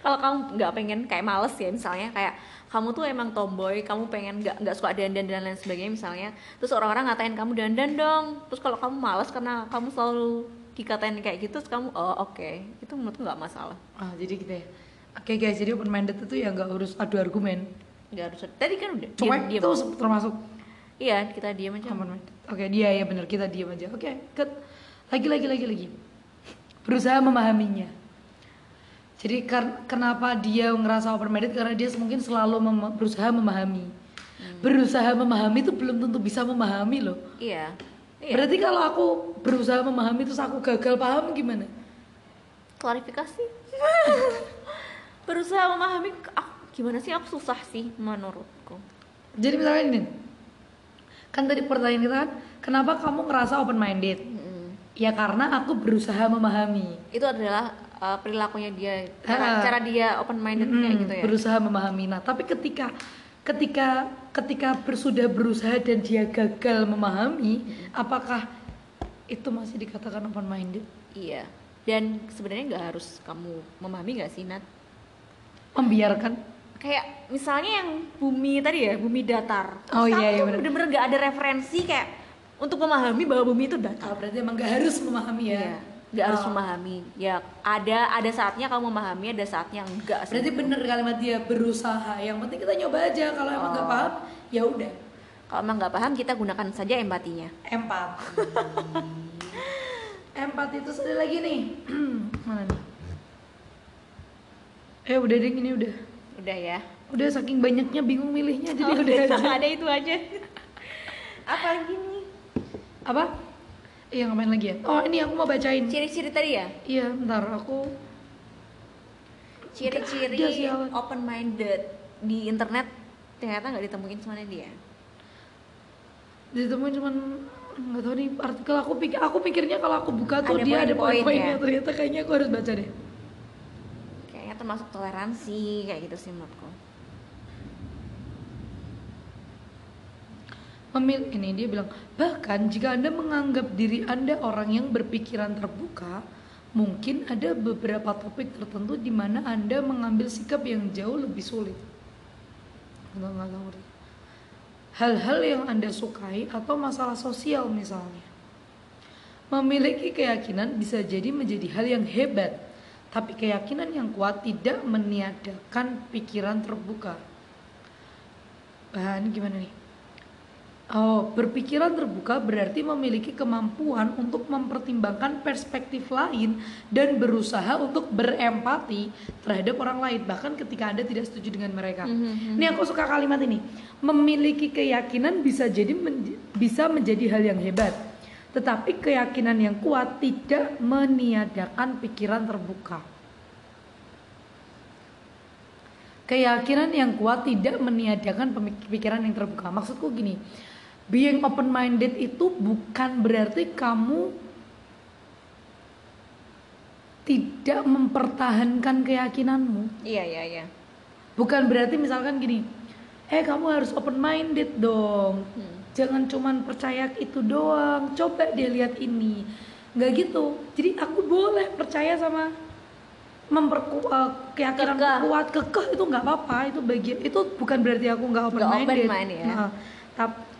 [SPEAKER 1] Kalau kamu nggak pengen kayak males ya misalnya kayak kamu tuh emang tomboy, kamu pengen nggak nggak suka dandan dan lain sebagainya misalnya, terus orang-orang ngatain kamu dandan dong, terus kalau kamu males karena kamu selalu dikatain kayak gitu, terus kamu oh oke, itu menurutku nggak masalah,
[SPEAKER 2] ah jadi gitu ya. Oke guys jadi open minded itu ya nggak harus adu argumen.
[SPEAKER 1] Nggak harus. Tadi kan udah
[SPEAKER 2] cuek
[SPEAKER 1] diam,
[SPEAKER 2] itu termasuk
[SPEAKER 1] Iya kita diam aja.
[SPEAKER 2] open minded oke dia ya benar kita diam aja. Oke cut. Lagi lagi lagi lagi. Berusaha memahaminya jadi kenapa dia ngerasa open minded karena dia mungkin selalu mem- berusaha memahami berusaha memahami itu belum tentu bisa memahami loh
[SPEAKER 1] Iya. Iya.
[SPEAKER 2] berarti kalau aku berusaha memahami terus aku gagal paham gimana
[SPEAKER 1] Klarifikasi. Berusaha memahami, ah, gimana sih? Aku susah sih menurutku.
[SPEAKER 2] jadi misalnya ini kan tadi pertanyaan kita kan kenapa kamu ngerasa open minded
[SPEAKER 1] Mm-mm.
[SPEAKER 2] ya karena aku berusaha memahami
[SPEAKER 1] itu adalah uh, perilakunya dia cara,
[SPEAKER 2] Ah.
[SPEAKER 1] cara dia open minded kayak
[SPEAKER 2] Mm,
[SPEAKER 1] gitu ya?
[SPEAKER 2] berusaha memahami. Nah tapi ketika ketika ketika ber- sudah berusaha dan dia gagal memahami apakah itu masih dikatakan open minded
[SPEAKER 1] iya. Dan sebenarnya nggak harus kamu memahami nggak sih Nat?
[SPEAKER 2] Membiarkan?
[SPEAKER 1] Kayak misalnya yang bumi tadi ya bumi datar.
[SPEAKER 2] Oh,
[SPEAKER 1] Terus
[SPEAKER 2] iya, iya, bener.
[SPEAKER 1] bener-bener nggak ada referensi kayak untuk memahami bahwa bumi itu datar.
[SPEAKER 2] Oh, berarti emang gak harus memahami ya?
[SPEAKER 1] Iya, nggak harus
[SPEAKER 2] Oh.
[SPEAKER 1] memahami. Ya ada ada saatnya kamu memahami ada saatnya enggak sih?
[SPEAKER 2] Berarti bener kalimat dia berusaha. Yang penting kita nyoba aja. Kalau emang nggak
[SPEAKER 1] Oh.
[SPEAKER 2] paham ya udah.
[SPEAKER 1] Kalau emang nggak paham kita gunakan saja empatinya.
[SPEAKER 2] Empat. Empati itu ada lagi nih. Mana nih? Eh udah deh ini udah.
[SPEAKER 1] Udah ya.
[SPEAKER 2] udah saking banyaknya bingung milihnya jadi
[SPEAKER 1] Oh,
[SPEAKER 2] udah aja.
[SPEAKER 1] ada itu aja. Apa lagi nih?
[SPEAKER 2] apa iya ngapain lagi ya oh ini aku mau bacain
[SPEAKER 1] Ciri-ciri tadi ya?
[SPEAKER 2] iya bentar aku ada
[SPEAKER 1] Ciri-ciri open minded di internet ternyata nggak ditemuin sama dia.
[SPEAKER 2] ditemuin cuman nggak tahu nih artikel aku pikir aku pikirnya kalau aku buka tuh
[SPEAKER 1] Ada
[SPEAKER 2] dia ada
[SPEAKER 1] poin-poin
[SPEAKER 2] poin-poinnya
[SPEAKER 1] ya?
[SPEAKER 2] ternyata kayaknya aku harus baca deh
[SPEAKER 1] Kayaknya termasuk toleransi kayak gitu sih menurutku.
[SPEAKER 2] Memil ini dia bilang bahkan jika anda menganggap diri anda orang yang berpikiran terbuka mungkin ada beberapa topik tertentu di mana anda mengambil sikap yang jauh lebih sulit. Hal-hal yang anda sukai atau masalah sosial misalnya. Memiliki keyakinan bisa jadi menjadi hal yang hebat tapi keyakinan yang kuat tidak meniadakan pikiran terbuka. Bahan gimana nih Oh, berpikiran terbuka berarti memiliki kemampuan untuk mempertimbangkan perspektif lain dan berusaha untuk berempati terhadap orang lain bahkan ketika Anda tidak setuju dengan mereka.
[SPEAKER 1] Mhm.
[SPEAKER 2] Ini aku suka kalimat ini. Memiliki keyakinan bisa jadi menj- bisa menjadi hal yang hebat. Tetapi keyakinan yang kuat tidak meniadakan pikiran terbuka. Keyakinan yang kuat tidak meniadakan pikiran yang terbuka. Maksudku gini, being open minded itu bukan berarti kamu tidak mempertahankan keyakinanmu.
[SPEAKER 1] Iya iya iya.
[SPEAKER 2] Bukan berarti misalkan gini, eh kamu harus open minded dong.
[SPEAKER 1] Hmm.
[SPEAKER 2] Jangan cuman percaya itu doang. Coba dia lihat ini. Nggak gitu. Jadi aku boleh percaya sama memperkuat keyakinan
[SPEAKER 1] Kekeh.
[SPEAKER 2] kuat kekeh itu nggak apa-apa itu bagian itu bukan berarti aku nggak open minded,
[SPEAKER 1] open-minded ya.
[SPEAKER 2] tapi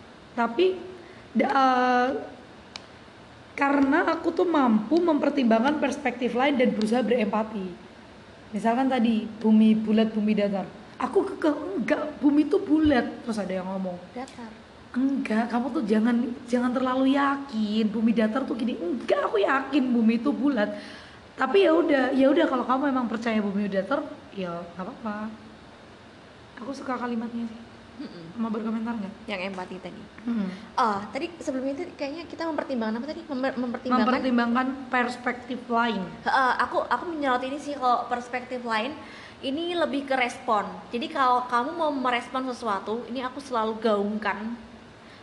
[SPEAKER 2] da- eh, karena aku tuh mampu mempertimbangkan perspektif lain dan berusaha berempati. Misalkan tadi bumi bulat bumi datar. Aku kekeh enggak bumi itu bulat. Terus ada yang ngomong
[SPEAKER 1] Datar.
[SPEAKER 2] enggak kamu tuh jangan jangan terlalu yakin. Bumi datar tuh gini. Enggak aku yakin bumi itu bulat. Tapi ya udah ya udah kalau kamu emang percaya bumi datar ya nggak apa-apa. Aku suka kalimatnya sih
[SPEAKER 1] Mm-mm.
[SPEAKER 2] mau berkomentar nggak
[SPEAKER 1] Yang empati tadi.
[SPEAKER 2] Hmm.
[SPEAKER 1] Oh, tadi sebelum itu kayaknya kita mempertimbangkan apa tadi? Memper- mempertimbangkan.
[SPEAKER 2] mempertimbangkan perspektif lain
[SPEAKER 1] Heeh, aku aku menyorot ini sih kalau perspektif lain ini lebih ke respon. Jadi kalau kamu mau merespon sesuatu, ini aku selalu gaungkan.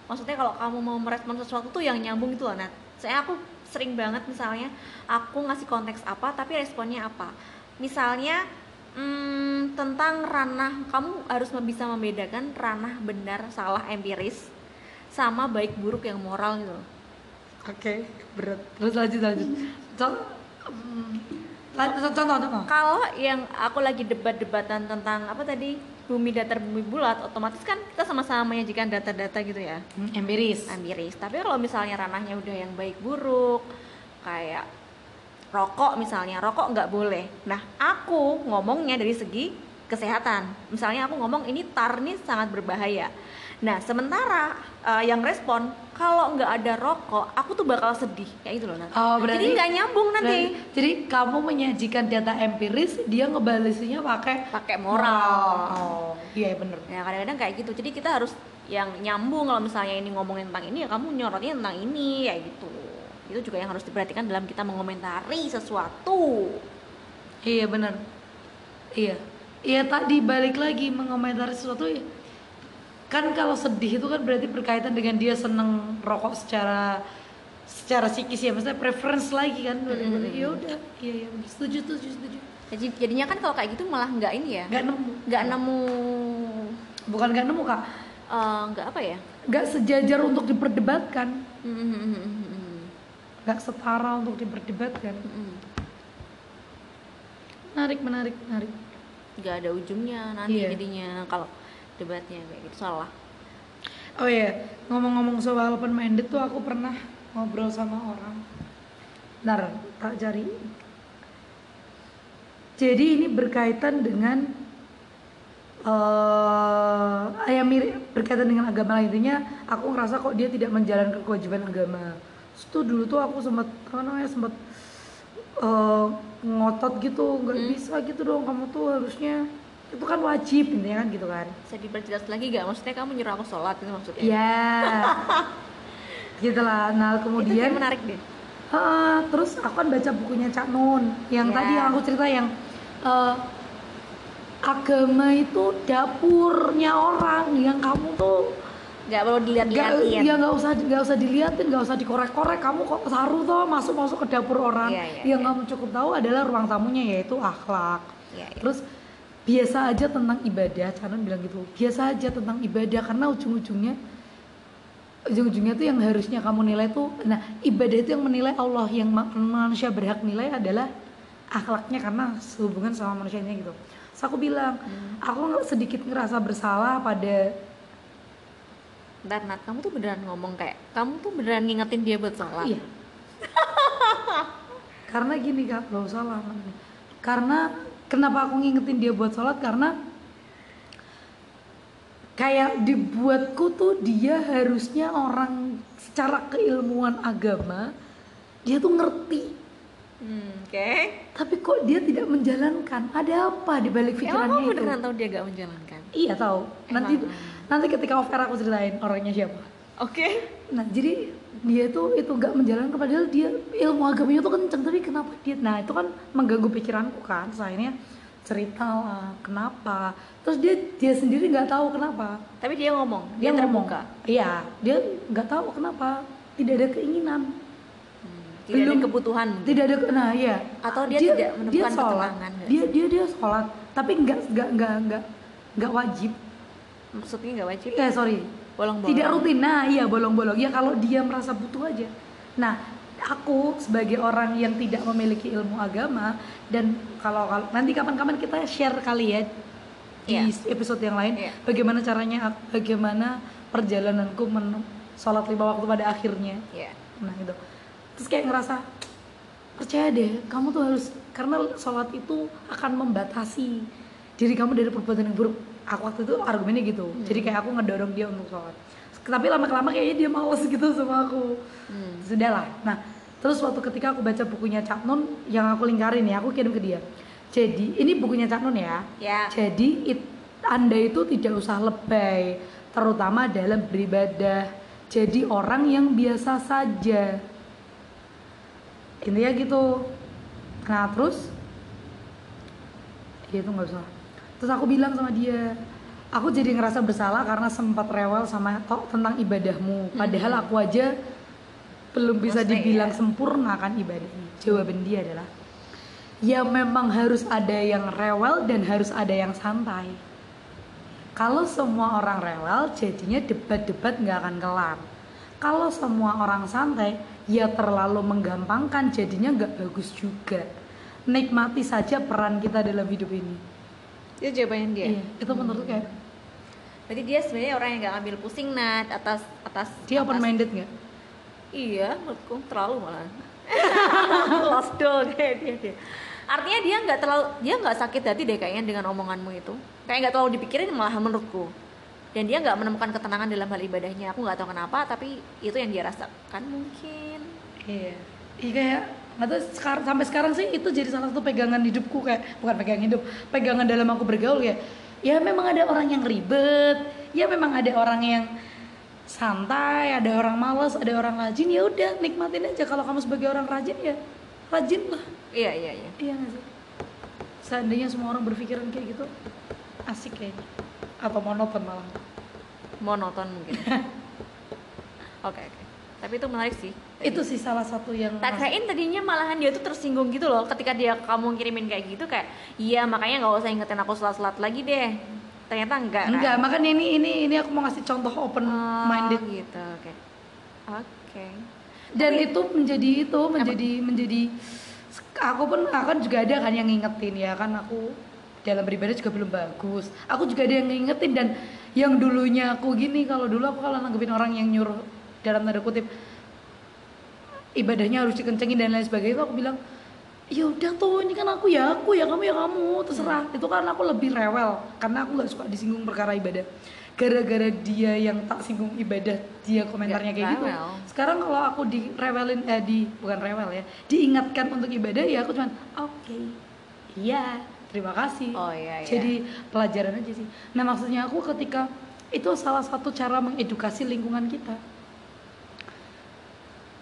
[SPEAKER 1] Maksudnya kalau kamu mau merespon sesuatu tuh yang nyambung itu loh, Nat. Saya aku sering banget misalnya aku ngasih konteks apa tapi responnya apa. Misalnya hmm, tentang ranah kamu harus bisa membedakan ranah benar salah empiris sama baik buruk yang moral gitu loh.
[SPEAKER 2] oke berat. Terus lanjut lanjut. Contoh contoh contoh.
[SPEAKER 1] Kalau yang aku lagi debat-debatan tentang apa tadi? Bumi datar bumi bulat otomatis kan kita sama-sama menyajikan data-data gitu ya?
[SPEAKER 2] Hmm, empiris.
[SPEAKER 1] Empiris. Tapi kalau misalnya ranahnya udah yang baik buruk kayak rokok misalnya rokok nggak boleh nah aku ngomongnya dari segi kesehatan misalnya aku ngomong ini tar ini sangat berbahaya nah sementara eh, yang respon kalau nggak ada rokok aku tuh bakal sedih kayak gitu loh Nat.
[SPEAKER 2] Oh, berarti-
[SPEAKER 1] jadi nggak nyambung nanti
[SPEAKER 2] Berarti- jadi kamu menyajikan data empiris, dia ngebalesinya pakai
[SPEAKER 1] pakai moral
[SPEAKER 2] Oh, iya bener.
[SPEAKER 1] Ya kadang-kadang kayak gitu. Jadi kita harus yang nyambung kalau misalnya ini ngomongin tentang ini ya kamu nyorotnya tentang ini kayak gitu. Itu juga yang harus diperhatikan dalam kita mengomentari sesuatu.
[SPEAKER 2] Iya bener. Iya. Iya tadi balik lagi mengomentari sesuatu ya. Kan kalau sedih itu kan berarti berkaitan dengan dia seneng rokok secara secara psikis ya, maksudnya preference lagi kan.
[SPEAKER 1] Mm-mm.
[SPEAKER 2] Ya udah, iya iya setuju setuju setuju.
[SPEAKER 1] Jadi jadinya kan kalau kayak gitu malah nggak ini ya.
[SPEAKER 2] Gak nemu.
[SPEAKER 1] Nggak nemu
[SPEAKER 2] Bukan gak nemu kak,
[SPEAKER 1] eh, nggak apa ya?
[SPEAKER 2] gak sejajar untuk diperdebatkan,
[SPEAKER 1] Mm-mm.
[SPEAKER 2] Gak setara untuk diperdebatkan.
[SPEAKER 1] Mm-mm.
[SPEAKER 2] Menarik menarik menarik.
[SPEAKER 1] Nggak ada ujungnya nanti
[SPEAKER 2] Iya.
[SPEAKER 1] jadinya kalau debatnya kayak gitu salah.
[SPEAKER 2] Oh iya, ngomong-ngomong soal open minded tuh aku pernah ngobrol sama orang. Ntar, tak cari. Jadi ini berkaitan dengan eh ya mirip berkaitan dengan agama lah intinya aku ngerasa kok dia tidak menjalankan kewajiban agama Terus tuh dulu tuh aku sempat apa namanya sempat eh, ngotot gitu nggak
[SPEAKER 1] Hmm.
[SPEAKER 2] bisa gitu dong kamu tuh harusnya itu kan wajib intinya kan gitu kan
[SPEAKER 1] Bisa diperjelas lagi gak? Maksudnya kamu nyuruh aku sholat itu maksudnya?
[SPEAKER 2] ya gitu lah nah
[SPEAKER 1] Itu
[SPEAKER 2] kemudian
[SPEAKER 1] kayak menarik deh.
[SPEAKER 2] Ha, terus aku kan baca bukunya Cak Nun yang
[SPEAKER 1] Ya.
[SPEAKER 2] tadi yang aku cerita yang eh, agama itu dapurnya orang yang kamu tuh
[SPEAKER 1] Gak perlu
[SPEAKER 2] nggak
[SPEAKER 1] dilihat-lihatin.
[SPEAKER 2] ya nggak usah nggak usah diliatin nggak usah dikorek-korek kamu kok saru toh masuk masuk ke dapur orang
[SPEAKER 1] Iya, iya,
[SPEAKER 2] yang
[SPEAKER 1] iya.
[SPEAKER 2] kamu cukup tahu adalah ruang tamunya yaitu akhlak
[SPEAKER 1] Iya, iya.
[SPEAKER 2] terus biasa aja tentang ibadah Canon bilang gitu biasa aja tentang ibadah karena ujung-ujungnya ujung-ujungnya tuh yang harusnya kamu nilai tuh nah ibadah itu yang menilai Allah yang ma- manusia berhak nilai adalah akhlaknya karena sehubungan sama manusianya gitu Terus aku bilang
[SPEAKER 1] Hmm.
[SPEAKER 2] aku nggak sedikit ngerasa bersalah pada
[SPEAKER 1] Bentar Nat, kamu tuh beneran ngomong kayak Kamu tuh beneran ngingetin dia buat sholat
[SPEAKER 2] Iya. karena gini kak, gak usah lah. Karena kenapa aku ngingetin dia buat sholat karena kayak dibuatku tuh dia harusnya orang secara keilmuan agama dia tuh ngerti
[SPEAKER 1] Hmm, Oke
[SPEAKER 2] tapi kok dia tidak menjalankan ada apa di balik
[SPEAKER 1] Emang
[SPEAKER 2] pikirannya
[SPEAKER 1] kamu
[SPEAKER 2] itu
[SPEAKER 1] beneran tahu dia gak menjalankan?
[SPEAKER 2] iya tahu nanti
[SPEAKER 1] Emang.
[SPEAKER 2] Nanti ketika off air aku ceritain orangnya siapa.
[SPEAKER 1] Oke.
[SPEAKER 2] Nah, jadi dia itu itu nggak menjalankan padahal dia ilmu agamanya tuh kenceng tapi kenapa dia? Nah itu kan mengganggu pikiranku kan Terus akhirnya cerita lah kenapa? Terus dia dia sendiri nggak tahu kenapa.
[SPEAKER 1] Tapi dia ngomong,
[SPEAKER 2] dia,
[SPEAKER 1] dia,
[SPEAKER 2] ngomong.
[SPEAKER 1] terbuka.
[SPEAKER 2] Iya dia nggak tahu kenapa. Tidak ada keinginan.
[SPEAKER 1] Tidak ada
[SPEAKER 2] Belum-
[SPEAKER 1] kebutuhan mungkin.
[SPEAKER 2] tidak ada nah iya.
[SPEAKER 1] Atau dia tidak menemukan
[SPEAKER 2] sholat.
[SPEAKER 1] ketenangan, nggak
[SPEAKER 2] dia dia dia sholat. Tapi nggak nggak nggak nggak nggak wajib
[SPEAKER 1] Maksudnya gak wajib?
[SPEAKER 2] eh sorry.
[SPEAKER 1] Bolong-bolong.
[SPEAKER 2] Tidak rutin. Nah iya bolong-bolong. Ya kalau dia merasa butuh aja. Nah aku sebagai orang yang tidak memiliki ilmu agama dan kalau, kalau nanti kapan-kapan kita share kali ya di
[SPEAKER 1] Iya.
[SPEAKER 2] episode yang lain
[SPEAKER 1] Iya.
[SPEAKER 2] bagaimana caranya bagaimana perjalananku men sholat lima waktu pada akhirnya.
[SPEAKER 1] Iya.
[SPEAKER 2] Nah gitu. Terus kayak ngerasa percaya deh kamu tuh harus karena sholat itu akan membatasi diri kamu dari perbuatan yang buruk aku waktu itu argumennya gitu jadi kayak aku ngedorong dia untuk sholat tapi lama-lama kayaknya dia males gitu sama aku
[SPEAKER 1] Hmm.
[SPEAKER 2] sudahlah nah terus waktu ketika aku baca bukunya Cak Nun yang aku lingkarin ya aku kirim ke dia jadi ini bukunya Cak Nun ya
[SPEAKER 1] Ya
[SPEAKER 2] jadi it- Anda itu tidak usah lebay, terutama dalam beribadah. Jadi orang yang biasa saja. Intinya gitu. Nah terus, ya itu nggak usah. Terus aku bilang sama dia, aku jadi ngerasa bersalah karena sempat rewel sama tok tentang ibadahmu. Padahal aku aja belum bisa
[SPEAKER 1] Maksudnya
[SPEAKER 2] dibilang
[SPEAKER 1] ya.
[SPEAKER 2] sempurna kan ibadahnya. Jawaban dia adalah, ya memang harus ada yang rewel dan harus ada yang santai. Kalau semua orang rewel, jadinya debat-debat nggak akan kelar. Kalau semua orang santai, ya terlalu menggampangkan, jadinya nggak bagus juga. Nikmati saja peran kita dalam hidup ini.
[SPEAKER 1] Itu jawabannya dia
[SPEAKER 2] Iya, itu menurut kayak
[SPEAKER 1] Berarti dia sebenarnya orang yang gak ngambil pusing Nat atas atas
[SPEAKER 2] dia
[SPEAKER 1] atas-
[SPEAKER 2] open minded nggak?
[SPEAKER 1] Iya, menurutku terlalu malah. Lost doll kayak dia, dia. Artinya dia nggak terlalu dia nggak sakit hati deh kayaknya dengan omonganmu itu. Kayak nggak terlalu dipikirin malah menurutku. Dan dia nggak menemukan ketenangan dalam hal ibadahnya. Aku nggak tahu kenapa, tapi itu yang dia rasakan mungkin.
[SPEAKER 2] Iya. Iya kayak tahu sekarang sampai sekarang sih itu jadi salah satu pegangan hidupku kayak bukan pegangan hidup, pegangan dalam aku bergaul ya. Ya memang ada orang yang ribet, ya memang ada orang yang santai, ada orang malas, ada orang rajin ya udah nikmatin aja kalau kamu sebagai orang rajin ya rajin lah.
[SPEAKER 1] Iya iya iya.
[SPEAKER 2] Iya nggak sih? Seandainya semua orang berpikiran kayak gitu asik kayaknya atau monoton malah.
[SPEAKER 1] Monoton mungkin. Oke oke. Tapi itu menarik sih.
[SPEAKER 2] Itu sih salah satu yang
[SPEAKER 1] Tak kirain tadinya malahan dia tuh tersinggung gitu loh ketika dia kamu kirimin kayak gitu kayak iya makanya nggak usah ingetin aku selat-selat lagi deh. Ternyata enggak. kan?
[SPEAKER 2] Enggak, makanya ini ini ini aku mau ngasih contoh open
[SPEAKER 1] Oh,
[SPEAKER 2] minded
[SPEAKER 1] gitu oke oke
[SPEAKER 2] dan itu menjadi itu menjadi menjadi aku pun aku kan juga ada kan yang ngingetin ya kan aku dalam beribadah juga belum bagus aku juga ada yang ngingetin dan yang dulunya aku gini kalau dulu aku kalau nanggepin orang yang nyuruh dalam tanda kutip ibadahnya harus dikencengin dan lain sebagainya. Itu aku bilang ya udah tuh ini kan aku ya aku ya kamu ya kamu. Terserah. Itu kan aku lebih rewel karena aku nggak suka disinggung perkara ibadah. Gara-gara dia yang tak singgung ibadah dia komentarnya
[SPEAKER 1] Nggak
[SPEAKER 2] kayak gitu. sekarang kalau aku di rewelin eh di bukan rewel ya diingatkan untuk ibadah ya aku cuman oke iya terima kasih.
[SPEAKER 1] Oh, iya, iya.
[SPEAKER 2] jadi pelajaran aja sih. Nah maksudnya aku ketika itu salah satu cara mengedukasi lingkungan kita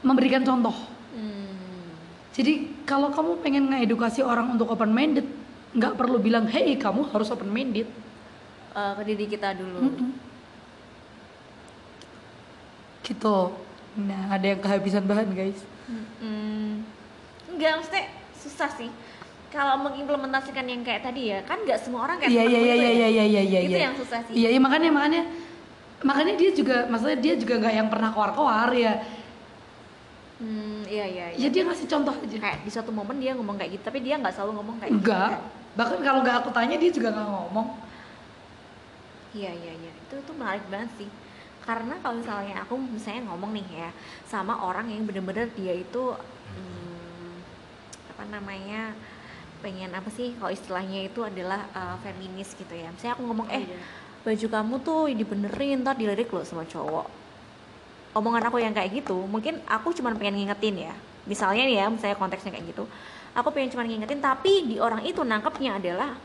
[SPEAKER 2] memberikan contoh
[SPEAKER 1] Hmm.
[SPEAKER 2] jadi kalau kamu pengen ngedukasi orang untuk open minded nggak perlu bilang hey kamu harus open minded
[SPEAKER 1] Eh, ke diri kita dulu
[SPEAKER 2] Mm-mm. gitu nah ada yang kehabisan bahan guys
[SPEAKER 1] Hmm. Enggak, maksudnya susah sih. Kalau mengimplementasikan yang kayak tadi ya, kan nggak semua orang kayak
[SPEAKER 2] iya iya
[SPEAKER 1] temenku
[SPEAKER 2] iya
[SPEAKER 1] itu
[SPEAKER 2] iya
[SPEAKER 1] ya.
[SPEAKER 2] iya iya iya
[SPEAKER 1] Itu
[SPEAKER 2] iya.
[SPEAKER 1] yang susah sih.
[SPEAKER 2] iya iya makanya makanya makanya dia juga maksudnya dia juga nggak yang pernah keluar-keluar ya
[SPEAKER 1] Hmm, iya iya. iya.
[SPEAKER 2] ya dia ngasih contoh aja
[SPEAKER 1] Kayak di suatu momen dia ngomong kayak gitu, tapi dia nggak selalu ngomong kayak
[SPEAKER 2] enggak bahkan kalau nggak aku tanya dia juga nggak ngomong
[SPEAKER 1] gitu. Iya iya iya. Itu tuh menarik banget sih. Karena kalau misalnya aku misalnya ngomong nih ya sama orang yang bener-bener dia itu hmm, apa namanya pengen apa sih kalau istilahnya itu adalah uh, feminis gitu ya. Misalnya aku ngomong eh
[SPEAKER 2] iya.
[SPEAKER 1] baju kamu tuh dibenerin ntar dilirik loh sama cowok omongan aku yang kayak gitu mungkin aku cuma pengen ngingetin ya. Misalnya nih ya misalnya konteksnya kayak gitu. Aku pengen cuma ngingetin tapi di orang itu nangkepnya adalah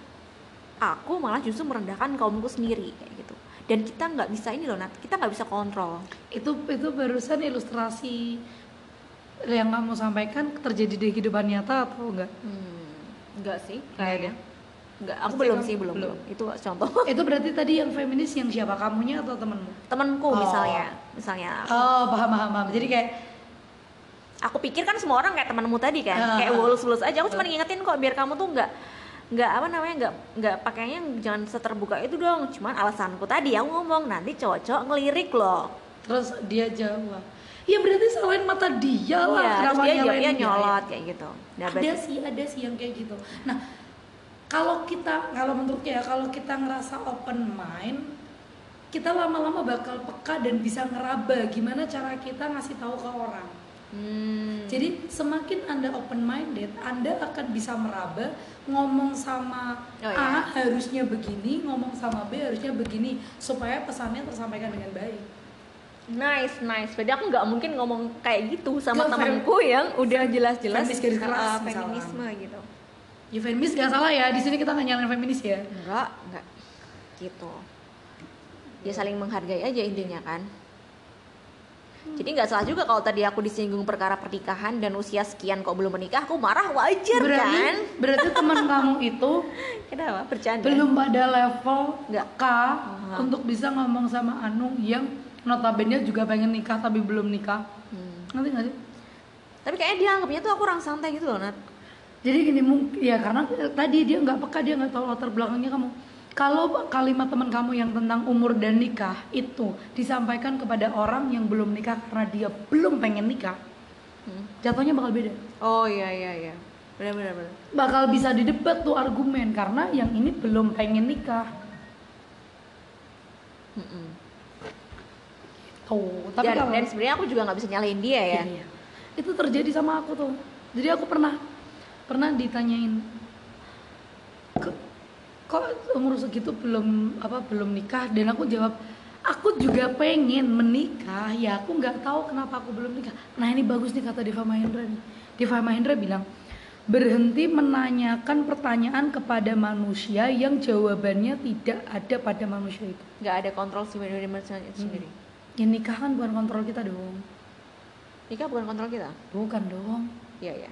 [SPEAKER 1] aku malah justru merendahkan kaumku sendiri kayak gitu. Dan kita nggak bisa ini loh Nat. Kita nggak bisa kontrol.
[SPEAKER 2] Itu itu barusan ilustrasi yang kamu sampaikan terjadi di kehidupan nyata atau enggak
[SPEAKER 1] hmm, enggak sih kayaknya. enggak aku
[SPEAKER 2] Pasti
[SPEAKER 1] belum sih belum.
[SPEAKER 2] belum.
[SPEAKER 1] belum itu contoh.
[SPEAKER 2] Itu berarti tadi yang feminis yang siapa? Kamunya atau temenmu
[SPEAKER 1] temanku
[SPEAKER 2] Oh.
[SPEAKER 1] misalnya misalnya.
[SPEAKER 2] Oh paham paham paham. Jadi kayak
[SPEAKER 1] aku pikir kan semua orang kayak temanmu tadi kan.
[SPEAKER 2] Ah.
[SPEAKER 1] kayak lulus-lulus aja. Aku cuma ngingetin kok biar kamu tuh nggak nggak apa namanya nggak nggak pakainya jangan seterbuka itu dong. Cuman alasanku tadi aku ngomong nanti cowok-cowok ngelirik loh.
[SPEAKER 2] Terus dia jawab ya berarti salahin mata dia lah.
[SPEAKER 1] Iya terus
[SPEAKER 2] kenapa
[SPEAKER 1] dia
[SPEAKER 2] nyalain dia?
[SPEAKER 1] nyolot kayak gitu. Nah
[SPEAKER 2] ada
[SPEAKER 1] berarti
[SPEAKER 2] sih ada sih yang kayak gitu. Nah kalau kita kalau menurutku ya kalau kita ngerasa open mind kita lama-lama bakal peka dan bisa ngeraba gimana cara kita ngasih tahu ke orang.
[SPEAKER 1] Hmm,
[SPEAKER 2] jadi semakin anda open minded anda akan bisa meraba ngomong sama
[SPEAKER 1] Oh,
[SPEAKER 2] A
[SPEAKER 1] iya.
[SPEAKER 2] harusnya begini ngomong sama B harusnya begini supaya pesannya tersampaikan dengan baik.
[SPEAKER 1] Nice nice. Berarti aku nggak mungkin ngomong kayak gitu sama
[SPEAKER 2] Nggak,
[SPEAKER 1] temanku yang udah jelas-jelas
[SPEAKER 2] garis keras,
[SPEAKER 1] uh,
[SPEAKER 2] misalnya.
[SPEAKER 1] feminisme gitu.
[SPEAKER 2] Ya feminis gak salah ya. Di sini kita nggak nyalain feminis ya.
[SPEAKER 1] Enggak enggak gitu ya saling menghargai aja intinya kan. Jadi nggak salah juga kalau tadi aku disinggung perkara pernikahan dan usia sekian kok belum menikah aku marah wajar
[SPEAKER 2] berarti
[SPEAKER 1] kan?
[SPEAKER 2] berarti teman kamu itu
[SPEAKER 1] kenapa? Bercanda.
[SPEAKER 2] belum pada level
[SPEAKER 1] Nggak.
[SPEAKER 2] K untuk bisa ngomong sama Anu yang notabene juga pengen nikah tapi belum nikah.
[SPEAKER 1] Hmm.
[SPEAKER 2] ngerti nggak sih?
[SPEAKER 1] Tapi kayaknya dia anggapnya tuh aku orang santai gitu loh Nat.
[SPEAKER 2] Jadi gini mungkin ya karena tadi dia nggak peka dia nggak tahu latar belakangnya kamu kalau kalimat teman kamu yang tentang umur dan nikah itu disampaikan kepada orang yang belum nikah karena dia belum pengen nikah
[SPEAKER 1] Hmm.
[SPEAKER 2] jatuhnya bakal beda
[SPEAKER 1] oh iya iya iya benar benar benar
[SPEAKER 2] bakal bisa didebat tuh argumen karena yang ini belum pengen nikah
[SPEAKER 1] Mm-mm.
[SPEAKER 2] tuh tapi
[SPEAKER 1] dan,
[SPEAKER 2] kalau
[SPEAKER 1] dan sebenarnya aku juga nggak bisa nyalain dia ya
[SPEAKER 2] Iya. Itu terjadi sama aku tuh. Jadi aku pernah pernah ditanyain "Kok- kok umur segitu belum apa belum nikah? Dan aku jawab aku juga pengen menikah. Ya aku nggak tahu kenapa aku belum nikah. Nah ini bagus nih kata Deva Mahendra nih. Deva Mahendra bilang berhenti menanyakan pertanyaan kepada manusia yang jawabannya tidak ada pada manusia itu.
[SPEAKER 1] Nggak ada kontrol manusia itu sendiri?
[SPEAKER 2] Ya nikah kan bukan kontrol kita dong.
[SPEAKER 1] Nikah bukan kontrol kita?
[SPEAKER 2] Bukan dong.
[SPEAKER 1] Iya iya.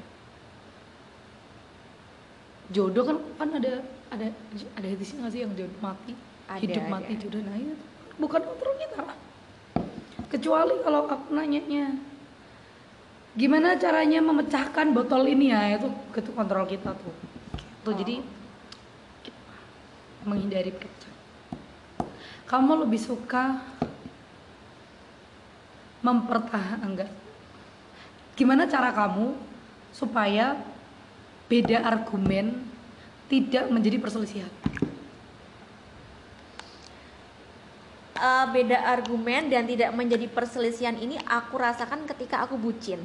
[SPEAKER 2] Jodoh kan kan ada ada ada hadisnya nggak sih yang jodoh mati?
[SPEAKER 1] Ada,
[SPEAKER 2] hidup
[SPEAKER 1] ada.
[SPEAKER 2] mati jodoh nah itu bukan kontrol kita kecuali kalau aku nanyanya gimana caranya memecahkan botol ini ya? Itu itu kontrol kita tuh. Tuh
[SPEAKER 1] Oh.
[SPEAKER 2] jadi menghindari pecah. Kamu lebih suka mempertahankan enggak. Gimana cara kamu supaya beda argumen tidak menjadi perselisihan.
[SPEAKER 1] Eh, beda argumen dan tidak menjadi perselisihan ini aku rasakan ketika aku bucin.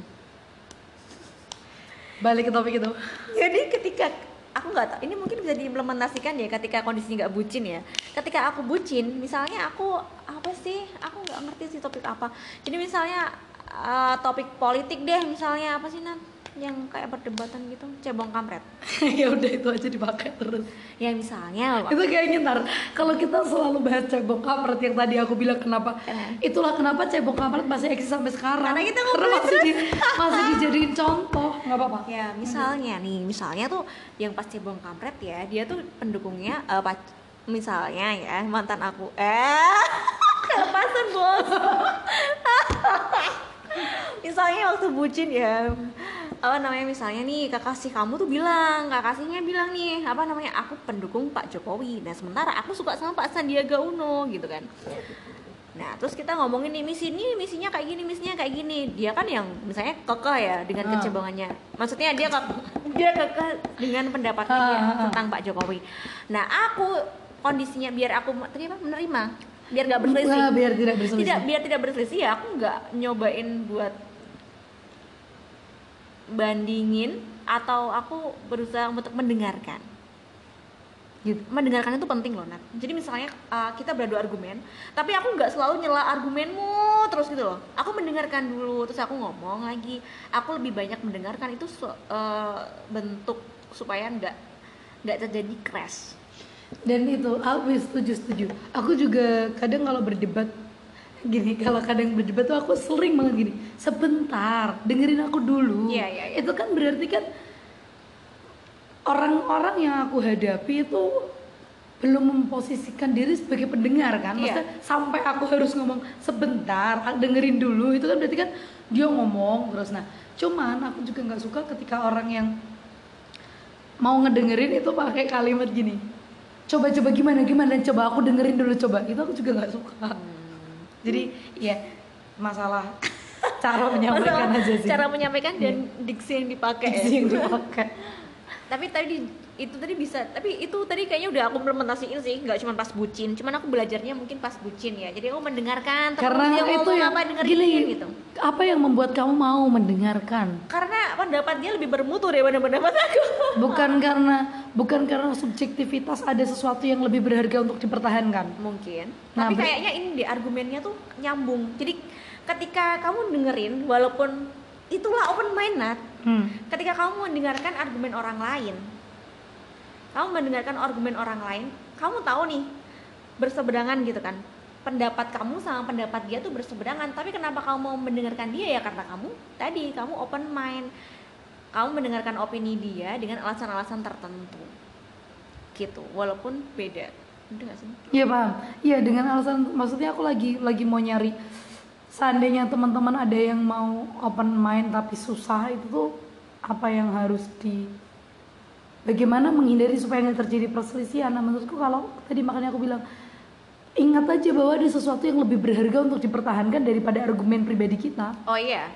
[SPEAKER 2] Balik ke topik itu.
[SPEAKER 1] Jadi ketika aku nggak tahu ini mungkin bisa diimplementasikan ya ketika kondisi nggak bucin ya. Ketika aku bucin misalnya aku apa sih aku nggak ngerti sih topik apa. Jadi misalnya eh, topik politik deh misalnya apa sih nan yang kayak perdebatan gitu cebong kampret.
[SPEAKER 2] Ya udah itu aja dipakai terus.
[SPEAKER 1] Ya misalnya
[SPEAKER 2] itu kayaknya ntar kalau kita selalu bahas cebong kampret yang tadi aku bilang kenapa
[SPEAKER 1] Kenapa?
[SPEAKER 2] itulah kenapa cebong kampret masih eksis sampai sekarang.
[SPEAKER 1] Karena kita
[SPEAKER 2] karena masih di, masih dijadiin contoh nggak apa-apa.
[SPEAKER 1] Ya misalnya nih misalnya tuh yang pas cebong kampret ya dia tuh pendukungnya eh, pac- misalnya ya mantan aku. Eh kelepasan bos. Misalnya waktu bucin ya apa namanya misalnya nih kekasih kamu tuh bilang kekasihnya bilang nih apa namanya aku pendukung Pak Jokowi nah sementara aku suka sama Pak Sandiaga Uno gitu kan Nah, terus kita ngomongin nih misi ini misinya kayak gini, misinya kayak gini. Dia kan yang misalnya kekeh ya dengan
[SPEAKER 2] Ah.
[SPEAKER 1] kecebongannya. Maksudnya dia kek, dia kekeh dengan pendapatnya
[SPEAKER 2] ah, ah.
[SPEAKER 1] tentang Pak Jokowi. Nah, aku kondisinya biar aku terima menerima, biar nggak berselisih.
[SPEAKER 2] Nah, biar tidak berselisih.
[SPEAKER 1] Tidak, biar tidak berselisih ya aku nggak nyobain buat bandingin atau aku berusaha untuk mendengarkan? Gitu. Mendengarkan itu penting loh Nat. Jadi misalnya uh, kita beradu argumen tapi aku nggak selalu nyela argumenmu terus gitu loh. Aku mendengarkan dulu terus aku ngomong lagi. Aku lebih banyak mendengarkan itu uh, bentuk supaya nggak nggak terjadi crash.
[SPEAKER 2] Dan itu aku setuju setuju. Aku juga kadang kalau berdebat gini kalau kadang berdebat tuh aku sering banget gini sebentar dengerin aku dulu.
[SPEAKER 1] Iya, iya, iya.
[SPEAKER 2] itu kan berarti kan orang-orang yang aku hadapi itu belum memposisikan diri sebagai pendengar kan.
[SPEAKER 1] Iya.
[SPEAKER 2] maksudnya sampai aku harus ngomong sebentar ah, dengerin dulu. Itu kan berarti kan dia ngomong terus. Nah cuman aku juga nggak suka ketika orang yang mau ngedengerin itu pakai kalimat gini coba coba gimana gimana? Coba aku dengerin dulu coba. Itu aku juga nggak suka jadi ya masalah cara menyampaikan
[SPEAKER 1] Masalah
[SPEAKER 2] aja sih.
[SPEAKER 1] cara menyampaikan dan diksi yang dipakai.
[SPEAKER 2] Diksi yang dipakai.
[SPEAKER 1] Tapi tadi itu tadi bisa tapi itu tadi kayaknya udah aku implementasiin sih nggak cuma pas bucin. Cuman aku belajarnya mungkin pas bucin ya. Jadi aku mendengarkan
[SPEAKER 2] karena
[SPEAKER 1] dia
[SPEAKER 2] itu yang
[SPEAKER 1] apa dengerin
[SPEAKER 2] gini
[SPEAKER 1] gitu.
[SPEAKER 2] apa yang membuat kamu mau mendengarkan?
[SPEAKER 1] Karena pendapat dia lebih bermutu daripada pendapat aku.
[SPEAKER 2] Bukan karena bukan karena subjektivitas ada sesuatu yang lebih berharga untuk dipertahankan.
[SPEAKER 1] Mungkin.
[SPEAKER 2] Nah,
[SPEAKER 1] tapi kayaknya ini deh argumennya tuh nyambung. Jadi ketika kamu dengerin walaupun itulah open mind Nat
[SPEAKER 2] hmm.
[SPEAKER 1] ketika kamu mendengarkan argumen orang lain kamu mendengarkan argumen orang lain kamu tahu nih berseberangan gitu kan. Pendapat kamu sama pendapat dia tuh berseberangan. Tapi kenapa kamu mau mendengarkan dia? Ya karena kamu tadi kamu open mind. Kamu mendengarkan opini dia dengan alasan-alasan tertentu. Gitu walaupun beda.
[SPEAKER 2] Iya paham. Iya dengan alasan maksudnya aku lagi lagi mau nyari. Seandainya teman-teman ada yang mau open mind tapi susah itu tuh apa yang harus di bagaimana menghindari supaya nggak terjadi perselisihan. Nah, menurutku kalau tadi makanya aku bilang ingat aja bahwa ada sesuatu yang lebih berharga untuk dipertahankan daripada argumen pribadi kita.
[SPEAKER 1] oh iya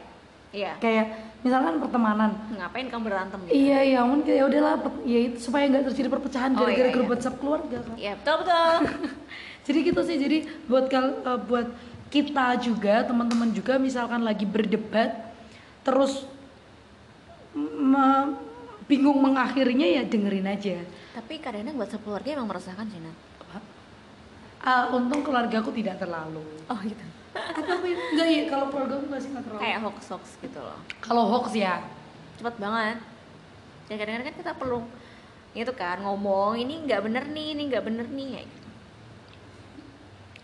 [SPEAKER 1] iya
[SPEAKER 2] Kayak misalkan pertemanan.
[SPEAKER 1] ngapain kamu berantem gitu
[SPEAKER 2] Iya, ya mungkin ya udahlah, ya itu supaya nggak terjadi perpecahan
[SPEAKER 1] Oh,
[SPEAKER 2] gara-gara
[SPEAKER 1] iya,
[SPEAKER 2] grup
[SPEAKER 1] iya.
[SPEAKER 2] WhatsApp keluarga kan.
[SPEAKER 1] iya betul betul
[SPEAKER 2] jadi gitu sih jadi buat kal eh, buat kita juga teman-teman juga misalkan lagi berdebat terus me- bingung mengakhirinya ya dengerin aja.
[SPEAKER 1] Tapi kadang-kadang buat keluarga emang meresahkan sih Nat.
[SPEAKER 2] Ah, untung keluarga aku tidak terlalu.
[SPEAKER 1] Oh gitu.
[SPEAKER 2] Apa apa enggak ya kalau keluarga aku masih nggak terlalu.
[SPEAKER 1] Kayak hoax hoax gitu loh.
[SPEAKER 2] Kalau hoax ya.
[SPEAKER 1] Cepet banget. Ya kadang-kadang kan kita perlu itu kan ngomong ini nggak bener nih ini nggak bener nih ya gitu.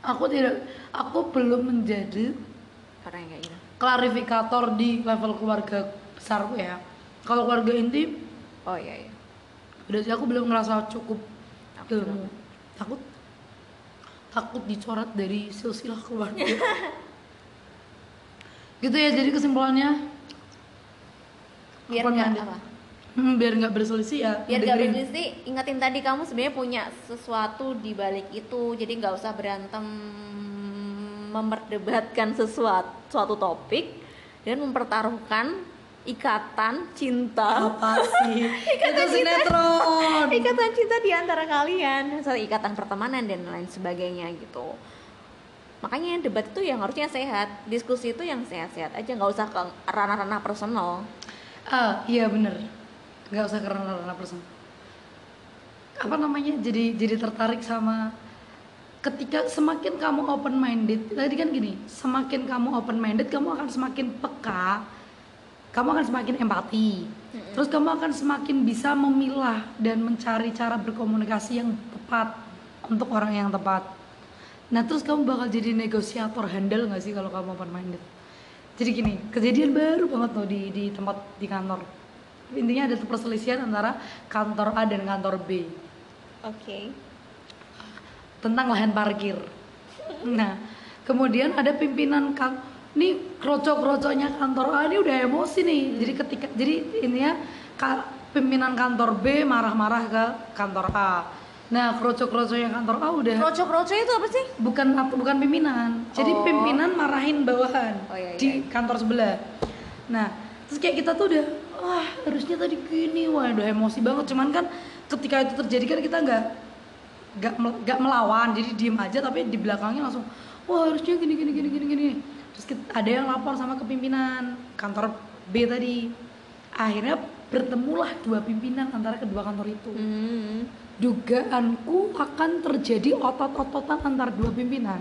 [SPEAKER 2] aku tidak aku belum menjadi
[SPEAKER 1] orang yang kayak gitu.
[SPEAKER 2] klarifikator di level keluarga besarku ya. Kalau keluarga inti
[SPEAKER 1] oh iya iya.
[SPEAKER 2] Udah sih aku belum ngerasa cukup
[SPEAKER 1] Aku
[SPEAKER 2] ilmu.
[SPEAKER 1] juga.
[SPEAKER 2] takut? Takut dicoret dari silsilah keluarga. Gitu ya jadi kesimpulannya.
[SPEAKER 1] Biar nggak apa?
[SPEAKER 2] Hmm, biar nggak berselisih ya
[SPEAKER 1] biar nggak berselisih ingatin tadi kamu sebenarnya punya sesuatu di balik itu jadi nggak usah berantem memperdebatkan sesuatu suatu topik dan mempertaruhkan ikatan cinta.
[SPEAKER 2] Apa sih? Itu sinetron.
[SPEAKER 1] Ikatan cinta di antara kalian. Soal ikatan pertemanan dan lain sebagainya gitu. Makanya debat itu yang harusnya sehat. Diskusi itu yang sehat-sehat aja. Nggak usah ke ranah-ranah personal.
[SPEAKER 2] Ah iya bener. Nggak usah karena ranah person apa namanya? Jadi jadi tertarik sama ketika semakin kamu open minded tadi kan gini semakin kamu open minded kamu akan semakin peka kamu akan semakin empati. Terus kamu akan semakin bisa memilah dan mencari cara berkomunikasi yang tepat untuk orang yang tepat. Nah terus kamu bakal jadi negosiator handal nggak sih kalau kamu open minded jadi gini kejadian baru banget loh di di tempat di kantor. Intinya ada perselisihan antara kantor A dan kantor B.
[SPEAKER 1] Oke.
[SPEAKER 2] tentang lahan parkir. Nah, kemudian ada pimpinan kan, ini krocok-krocoknya kantor A ini udah emosi nih. Jadi ketika, jadi intinya ka- pimpinan kantor B marah-marah ke kantor A. Nah, krocok-krocoknya kantor A udah
[SPEAKER 1] Roco-roco itu apa sih?
[SPEAKER 2] bukan bukan pimpinan. Jadi
[SPEAKER 1] Oh.
[SPEAKER 2] pimpinan marahin bawahan
[SPEAKER 1] Oh, iya, iya,
[SPEAKER 2] di kantor sebelah. Nah, terus kayak kita tuh udah wah harusnya tadi gini, wah udah emosi banget. Cuman kan ketika itu terjadi kan kita nggak nggak melawan, jadi diem aja tapi di belakangnya langsung wah harusnya gini gini gini gini gini. Terus kita- ada yang lapor sama kepimpinan kantor B tadi. Akhirnya bertemulah dua pimpinan antara kedua kantor itu
[SPEAKER 1] Hmm.
[SPEAKER 2] dugaanku akan terjadi otot-ototan antar dua pimpinan.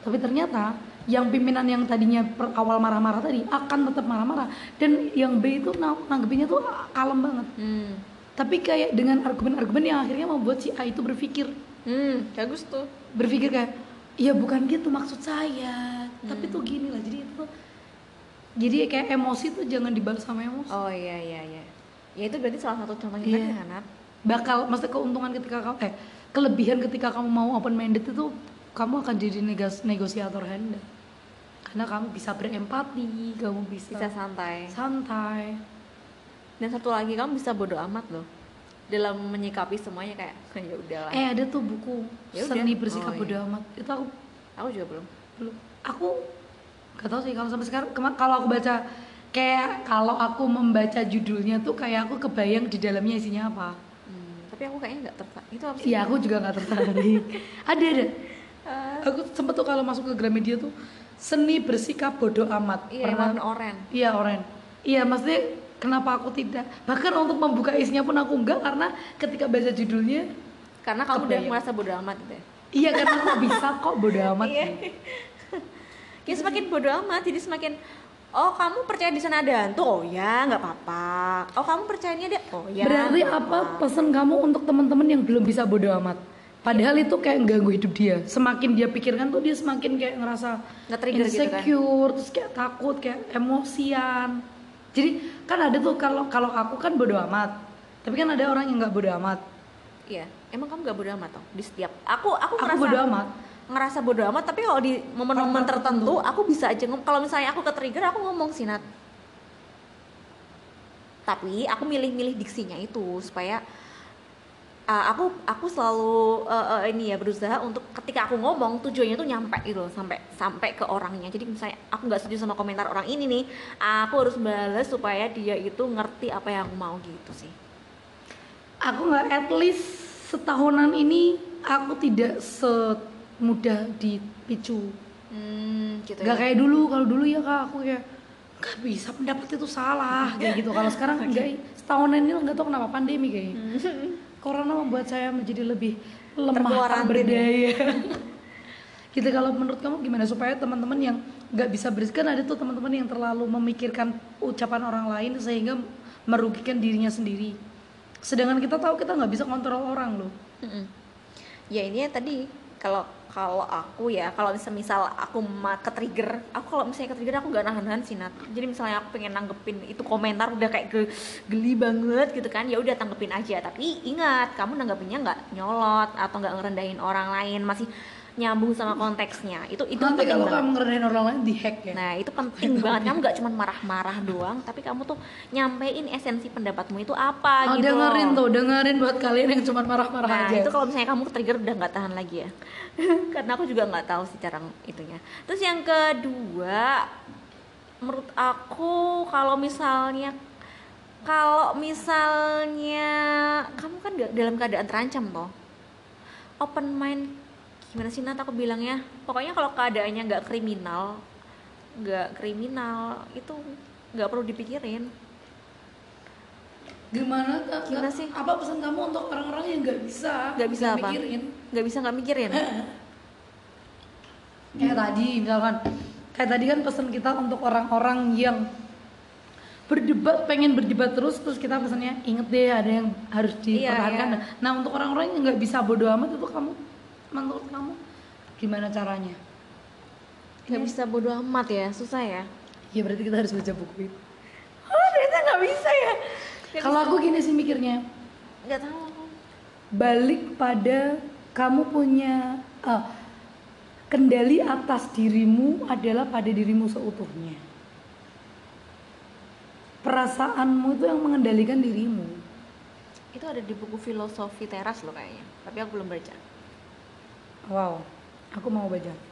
[SPEAKER 2] Tapi ternyata yang pimpinan yang tadinya per awal marah-marah tadi akan tetap marah-marah dan yang B itu nang- nanggepinnya tuh kalem banget.
[SPEAKER 1] Hmm.
[SPEAKER 2] Tapi kayak dengan argumen-argumen yang akhirnya membuat si A itu berpikir,
[SPEAKER 1] Hmm, bagus tuh.
[SPEAKER 2] berpikir kayak, ya bukan gitu maksud saya, tapi tuh gini lah. Jadi itu, jadi kayak emosi tuh jangan dibalas sama emosi.
[SPEAKER 1] Oh iya iya iya. Ya itu berarti salah satu contohnya
[SPEAKER 2] Iya.
[SPEAKER 1] tadi kan,
[SPEAKER 2] bakal maksudnya keuntungan ketika kamu eh kelebihan ketika kamu mau open minded itu kamu akan jadi negas, negosiator handal karena kamu bisa berempati kamu bisa,
[SPEAKER 1] Bisa santai.
[SPEAKER 2] santai
[SPEAKER 1] Dan satu lagi kamu bisa bodo amat loh. Dalam menyikapi semuanya kayak ya udahlah.
[SPEAKER 2] eh ada tuh buku
[SPEAKER 1] Ya udah.
[SPEAKER 2] seni bersikap
[SPEAKER 1] Oh, iya.
[SPEAKER 2] amat itu aku
[SPEAKER 1] Aku juga belum.
[SPEAKER 2] belum aku gak tahu sih kalau sampai sekarang kalau aku baca kayak kalau aku membaca judulnya tuh kayak aku kebayang di dalamnya isinya apa
[SPEAKER 1] Hmm, tapi aku kayaknya nggak tertarik. Itu apa sih?
[SPEAKER 2] Iya aku juga nggak tertarik ada ada
[SPEAKER 1] Eh,
[SPEAKER 2] aku sempet tuh kalau masuk ke Gramedia tuh seni bersikap bodoh amat
[SPEAKER 1] iya, warna oranye.
[SPEAKER 2] iya oren iya maksudnya kenapa aku tidak bahkan untuk membuka isinya pun aku enggak karena ketika baca judulnya
[SPEAKER 1] Karena kamu udah merasa bodo amat gitu ya.
[SPEAKER 2] iya karena aku bisa kok bodoh amat
[SPEAKER 1] Iya. Ya semakin bodo amat, jadi semakin Oh kamu percaya di sana ada hantu? Oh ya nggak apa-apa. Oh kamu percayanya dia? Oh ya.
[SPEAKER 2] berarti
[SPEAKER 1] nggak
[SPEAKER 2] apa pesan kamu untuk teman-teman yang belum bisa bodoh amat padahal itu kayak ganggu hidup dia semakin dia pikirkan tuh dia semakin kayak ngerasa
[SPEAKER 1] Nge-trigger gitu kan.
[SPEAKER 2] insecure terus kayak takut kayak emosian jadi kan ada tuh kalau kalau aku kan bodoh amat tapi kan ada orang yang nggak bodoh amat
[SPEAKER 1] Iya. Emang kamu nggak bodo amat toh di setiap. Aku aku
[SPEAKER 2] aku
[SPEAKER 1] ngerasa
[SPEAKER 2] bodoh amat
[SPEAKER 1] ngerasa bodo amat tapi kalau di momen-momen
[SPEAKER 2] Momen
[SPEAKER 1] tertentu aku bisa aja kalau misalnya aku ke trigger aku ngomong sih Nat tapi aku milih-milih diksinya itu supaya uh, aku aku selalu uh, uh, ini ya berusaha untuk ketika aku ngomong tujuannya tuh nyampe gitu loh, sampai sampai ke orangnya. Jadi misalnya aku nggak setuju sama komentar orang ini nih aku harus balas supaya dia itu ngerti apa yang aku mau gitu sih.
[SPEAKER 2] Aku nggak at least setahunan ini aku tidak semudah dipicu.
[SPEAKER 1] Hmm gitu
[SPEAKER 2] nggak
[SPEAKER 1] ya.
[SPEAKER 2] kayak dulu kalau dulu ya kak aku kayak nggak bisa pendapat itu salah kayak gitu. Kalau sekarang enggak setahunan ini nggak tahu kenapa pandemi kayak corona membuat saya menjadi lebih lemah berdaya. gitu kalau menurut kamu gimana? Supaya teman-teman yang nggak bisa beriskan ada tuh teman-teman yang terlalu memikirkan ucapan orang lain sehingga merugikan dirinya sendiri. Sedangkan kita tahu kita nggak bisa kontrol orang loh.
[SPEAKER 1] Mm-mm. Ya ini ya tadi kalau kalau aku ya kalau misal aku ke trigger aku kalau misalnya ke trigger aku nggak nahan-nahan sih Nat. Jadi misalnya aku pengen nanggepin itu komentar udah kayak ge- geli banget gitu kan ya udah tanggepin aja. Tapi ingat kamu nanggepinnya nggak nyolot atau nggak ngerendahin orang lain. Masih nyambung sama konteksnya itu itu
[SPEAKER 2] nanti
[SPEAKER 1] penting
[SPEAKER 2] kalau
[SPEAKER 1] banget.
[SPEAKER 2] kamu ngerendahin orang lain di hack ya
[SPEAKER 1] Nah itu penting banget kamu nggak cuma marah-marah doang, tapi kamu tuh nyampein esensi pendapatmu itu apa
[SPEAKER 2] Oh,
[SPEAKER 1] gitu.
[SPEAKER 2] dengerin tuh, dengerin buat kalian yang cuma marah-marah
[SPEAKER 1] Nah
[SPEAKER 2] aja.
[SPEAKER 1] itu kalau misalnya kamu trigger udah nggak tahan lagi ya, karena aku juga nggak tahu sih cara itunya. Terus yang kedua, menurut aku kalau misalnya kalau misalnya kamu kan da- dalam keadaan terancam toh, open mind gimana sih Nat aku bilangnya? Pokoknya kalau keadaannya nggak kriminal, nggak kriminal itu nggak perlu dipikirin.
[SPEAKER 2] Gimana?
[SPEAKER 1] Gimana sih?
[SPEAKER 2] Apa pesan kamu untuk orang-orang yang nggak bisa?
[SPEAKER 1] nggak bisa apa
[SPEAKER 2] mikirin?
[SPEAKER 1] nggak bisa nggak mikirin
[SPEAKER 2] Kayak tadi misalkan, kayak tadi kan pesan kita untuk orang-orang yang berdebat pengen berdebat terus terus kita pesannya inget deh ada yang harus
[SPEAKER 1] Iya,
[SPEAKER 2] dipertahankan
[SPEAKER 1] iya.
[SPEAKER 2] nah untuk orang-orang yang nggak bisa bodo amat itu kamu menurut kamu? Gimana caranya?
[SPEAKER 1] Nggak bisa bodo amat ya susah ya.
[SPEAKER 2] Ya berarti kita harus baca buku itu.
[SPEAKER 1] Oh ternyata nggak bisa ya?
[SPEAKER 2] Kalau aku gini sih mikirnya.
[SPEAKER 1] Nggak tahu. Aku
[SPEAKER 2] balik pada kamu punya ah, kendali atas dirimu adalah pada dirimu seutuhnya. Perasaanmu itu yang mengendalikan dirimu.
[SPEAKER 1] Itu ada di buku filosofi teras loh kayaknya tapi aku belum baca
[SPEAKER 2] wow aku mau baca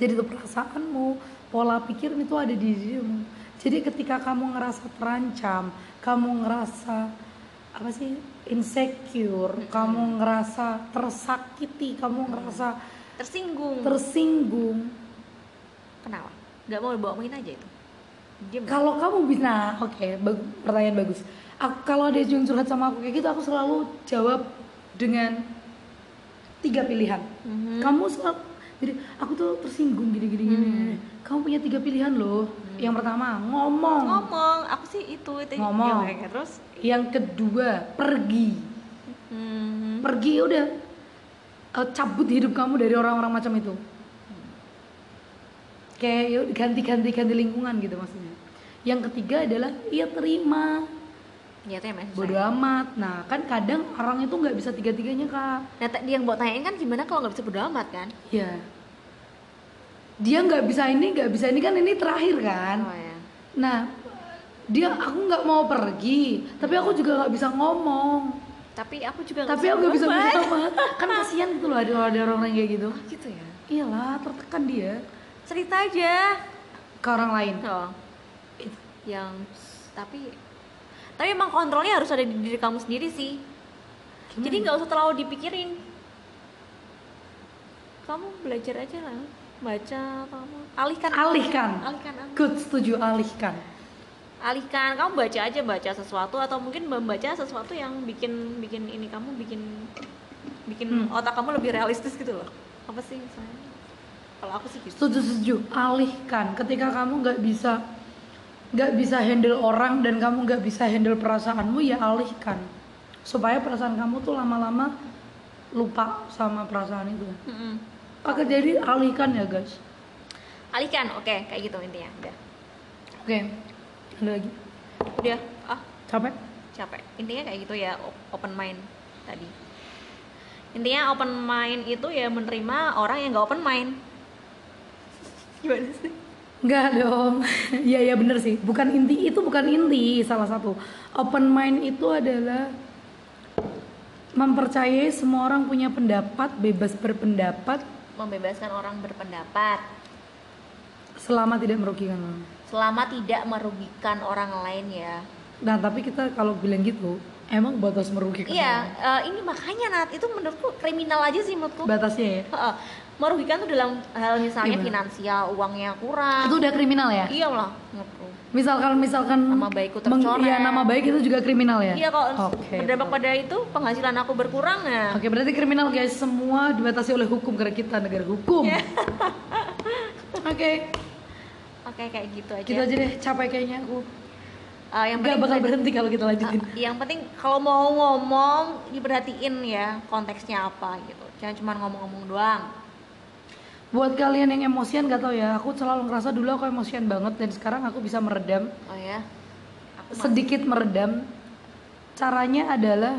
[SPEAKER 2] jadi itu perasaanmu pola pikir itu ada di dirimu. Jadi ketika kamu ngerasa terancam kamu ngerasa apa sih insecure kamu ngerasa tersakiti kamu ngerasa
[SPEAKER 1] tersinggung.
[SPEAKER 2] tersinggung.
[SPEAKER 1] Kenapa? Nggak mau bawa main aja itu?
[SPEAKER 2] Kalau kamu bisa nah, oke bag- pertanyaan bagus. Aku, kalau ada yang curhat sama aku kayak gitu aku selalu jawab dengan tiga pilihan.
[SPEAKER 1] Mhm.
[SPEAKER 2] kamu selalu jadi aku tuh tersinggung gini gini gini.
[SPEAKER 1] Hmm.
[SPEAKER 2] kamu punya tiga pilihan loh. Yang pertama ngomong.
[SPEAKER 1] Ngomong. Aku sih itu itu
[SPEAKER 2] Ngomong.
[SPEAKER 1] Ya, terus?
[SPEAKER 2] Yang kedua pergi.
[SPEAKER 1] Hmm,
[SPEAKER 2] pergi ya udah. Eh, cabut hidup kamu dari orang-orang macam itu. Kayak ya udah, ganti-ganti ganti lingkungan gitu maksudnya. Yang ketiga adalah ya terima
[SPEAKER 1] ya yang main
[SPEAKER 2] bodo amat. Nah kan kadang orang itu nggak bisa tiga-tiganya kak.
[SPEAKER 1] Nah tadi yang buat tanyain kan gimana kalau nggak bisa bodo amat kan?
[SPEAKER 2] Ya dia nggak bisa ini nggak bisa ini kan ini terakhir kan?
[SPEAKER 1] Oh ya
[SPEAKER 2] nah dia aku nggak mau pergi tapi aku juga nggak bisa ngomong.
[SPEAKER 1] Tapi aku juga
[SPEAKER 2] tapi aku nggak bisa
[SPEAKER 1] bodo
[SPEAKER 2] bodo
[SPEAKER 1] amat.
[SPEAKER 2] kan kasihan gitu loh ada ada orang yang kayak gitu.
[SPEAKER 1] Oh, gitu ya?
[SPEAKER 2] Iyalah tertekan dia.
[SPEAKER 1] Cerita aja.
[SPEAKER 2] Ke orang lain?
[SPEAKER 1] Oh yang tapi tapi emang kontrolnya harus ada di diri kamu sendiri sih.
[SPEAKER 2] Gimana?
[SPEAKER 1] jadi nggak usah terlalu dipikirin. Kamu belajar aja lah. Baca kamu. Alihkan
[SPEAKER 2] Alihkan.
[SPEAKER 1] alihkan alihkan.
[SPEAKER 2] good setuju. Alihkan.
[SPEAKER 1] Alihkan. Kamu baca aja baca sesuatu atau mungkin membaca sesuatu yang bikin bikin ini kamu bikin bikin
[SPEAKER 2] Hmm.
[SPEAKER 1] otak kamu lebih realistis gitu loh. Apa sih misalnya? Kalau aku sih gitu.
[SPEAKER 2] Setuju setuju. Alihkan. Ketika kamu nggak bisa nggak bisa handle orang dan kamu nggak bisa handle perasaanmu ya alihkan. Supaya perasaan kamu tuh lama-lama lupa sama perasaan itu.
[SPEAKER 1] Mm-mm.
[SPEAKER 2] Oke jadi alihkan ya guys.
[SPEAKER 1] Alihkan oke kayak gitu intinya udah.
[SPEAKER 2] Oke ada lagi?
[SPEAKER 1] Udah ah.
[SPEAKER 2] Capek?
[SPEAKER 1] Capek. Intinya kayak gitu ya op- open mind tadi. Intinya open mind itu ya menerima orang yang nggak open mind. Gimana sih
[SPEAKER 2] Enggak dong. Iya ya bener sih. Bukan inti Itu bukan inti Salah satu. Open mind itu adalah Mempercayai semua orang punya pendapat Bebas berpendapat.
[SPEAKER 1] Membebaskan orang berpendapat.
[SPEAKER 2] Selama tidak merugikan orang.
[SPEAKER 1] Selama tidak merugikan orang lain ya.
[SPEAKER 2] Nah tapi kita kalau bilang gitu Emang batas merugikan
[SPEAKER 1] iya
[SPEAKER 2] orang?
[SPEAKER 1] eh, ini makanya Nat. Itu menurutku kriminal aja sih menurutku.
[SPEAKER 2] Batasnya ya?
[SPEAKER 1] Heeh. Merugikan tuh dalam hal misalnya
[SPEAKER 2] Gimana?
[SPEAKER 1] finansial uangnya kurang.
[SPEAKER 2] Itu udah kriminal ya?
[SPEAKER 1] iya lah
[SPEAKER 2] Misalkan misalkan
[SPEAKER 1] Nama baikku
[SPEAKER 2] meng-
[SPEAKER 1] tercoreng.
[SPEAKER 2] Iya nama baik itu juga kriminal ya?
[SPEAKER 1] iya kalau
[SPEAKER 2] Oke.
[SPEAKER 1] berdampak pada itu penghasilan aku berkurang ya.
[SPEAKER 2] Oke berarti kriminal guys. Semua dibatasi oleh hukum Karena kita negara hukum.
[SPEAKER 1] Iya.
[SPEAKER 2] Oke.
[SPEAKER 1] Oke kayak gitu aja.
[SPEAKER 2] Gitu aja deh capek kayaknya aku.
[SPEAKER 1] Eh, yang
[SPEAKER 2] Gak bakal berhenti kalau kita lanjutin.
[SPEAKER 1] Eh, yang penting kalau mau ngomong diperhatiin ya konteksnya apa gitu. Jangan cuma ngomong-ngomong doang
[SPEAKER 2] Buat kalian yang emosian gak tau ya Aku selalu ngerasa dulu aku emosian banget Dan sekarang aku bisa meredam.
[SPEAKER 1] Oh ya? Aku
[SPEAKER 2] Sedikit meredam. Caranya adalah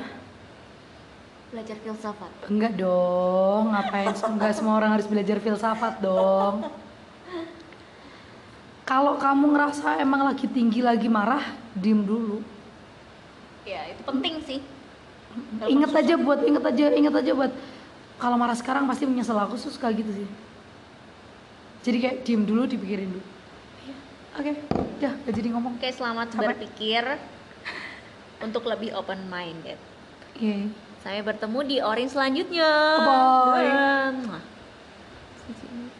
[SPEAKER 1] belajar filsafat.
[SPEAKER 2] Enggak dong Ngapain? Enggak semua orang harus belajar filsafat dong. Kalau kamu ngerasa emang lagi tinggi lagi marah Diem dulu.
[SPEAKER 1] Ya itu penting sih.
[SPEAKER 2] Ingat aja buat Ingat aja Ingat aja buat. Kalau marah sekarang pasti menyesal Aku suka gitu sih Jadi kayak diem dulu dipikirin dulu Iya, Oke Udah gak jadi ngomong
[SPEAKER 1] oke selamat
[SPEAKER 2] Capek.
[SPEAKER 1] berpikir untuk lebih open minded
[SPEAKER 2] Iya
[SPEAKER 1] Sampai bertemu di orin selanjutnya.
[SPEAKER 2] Bye.
[SPEAKER 1] Dan-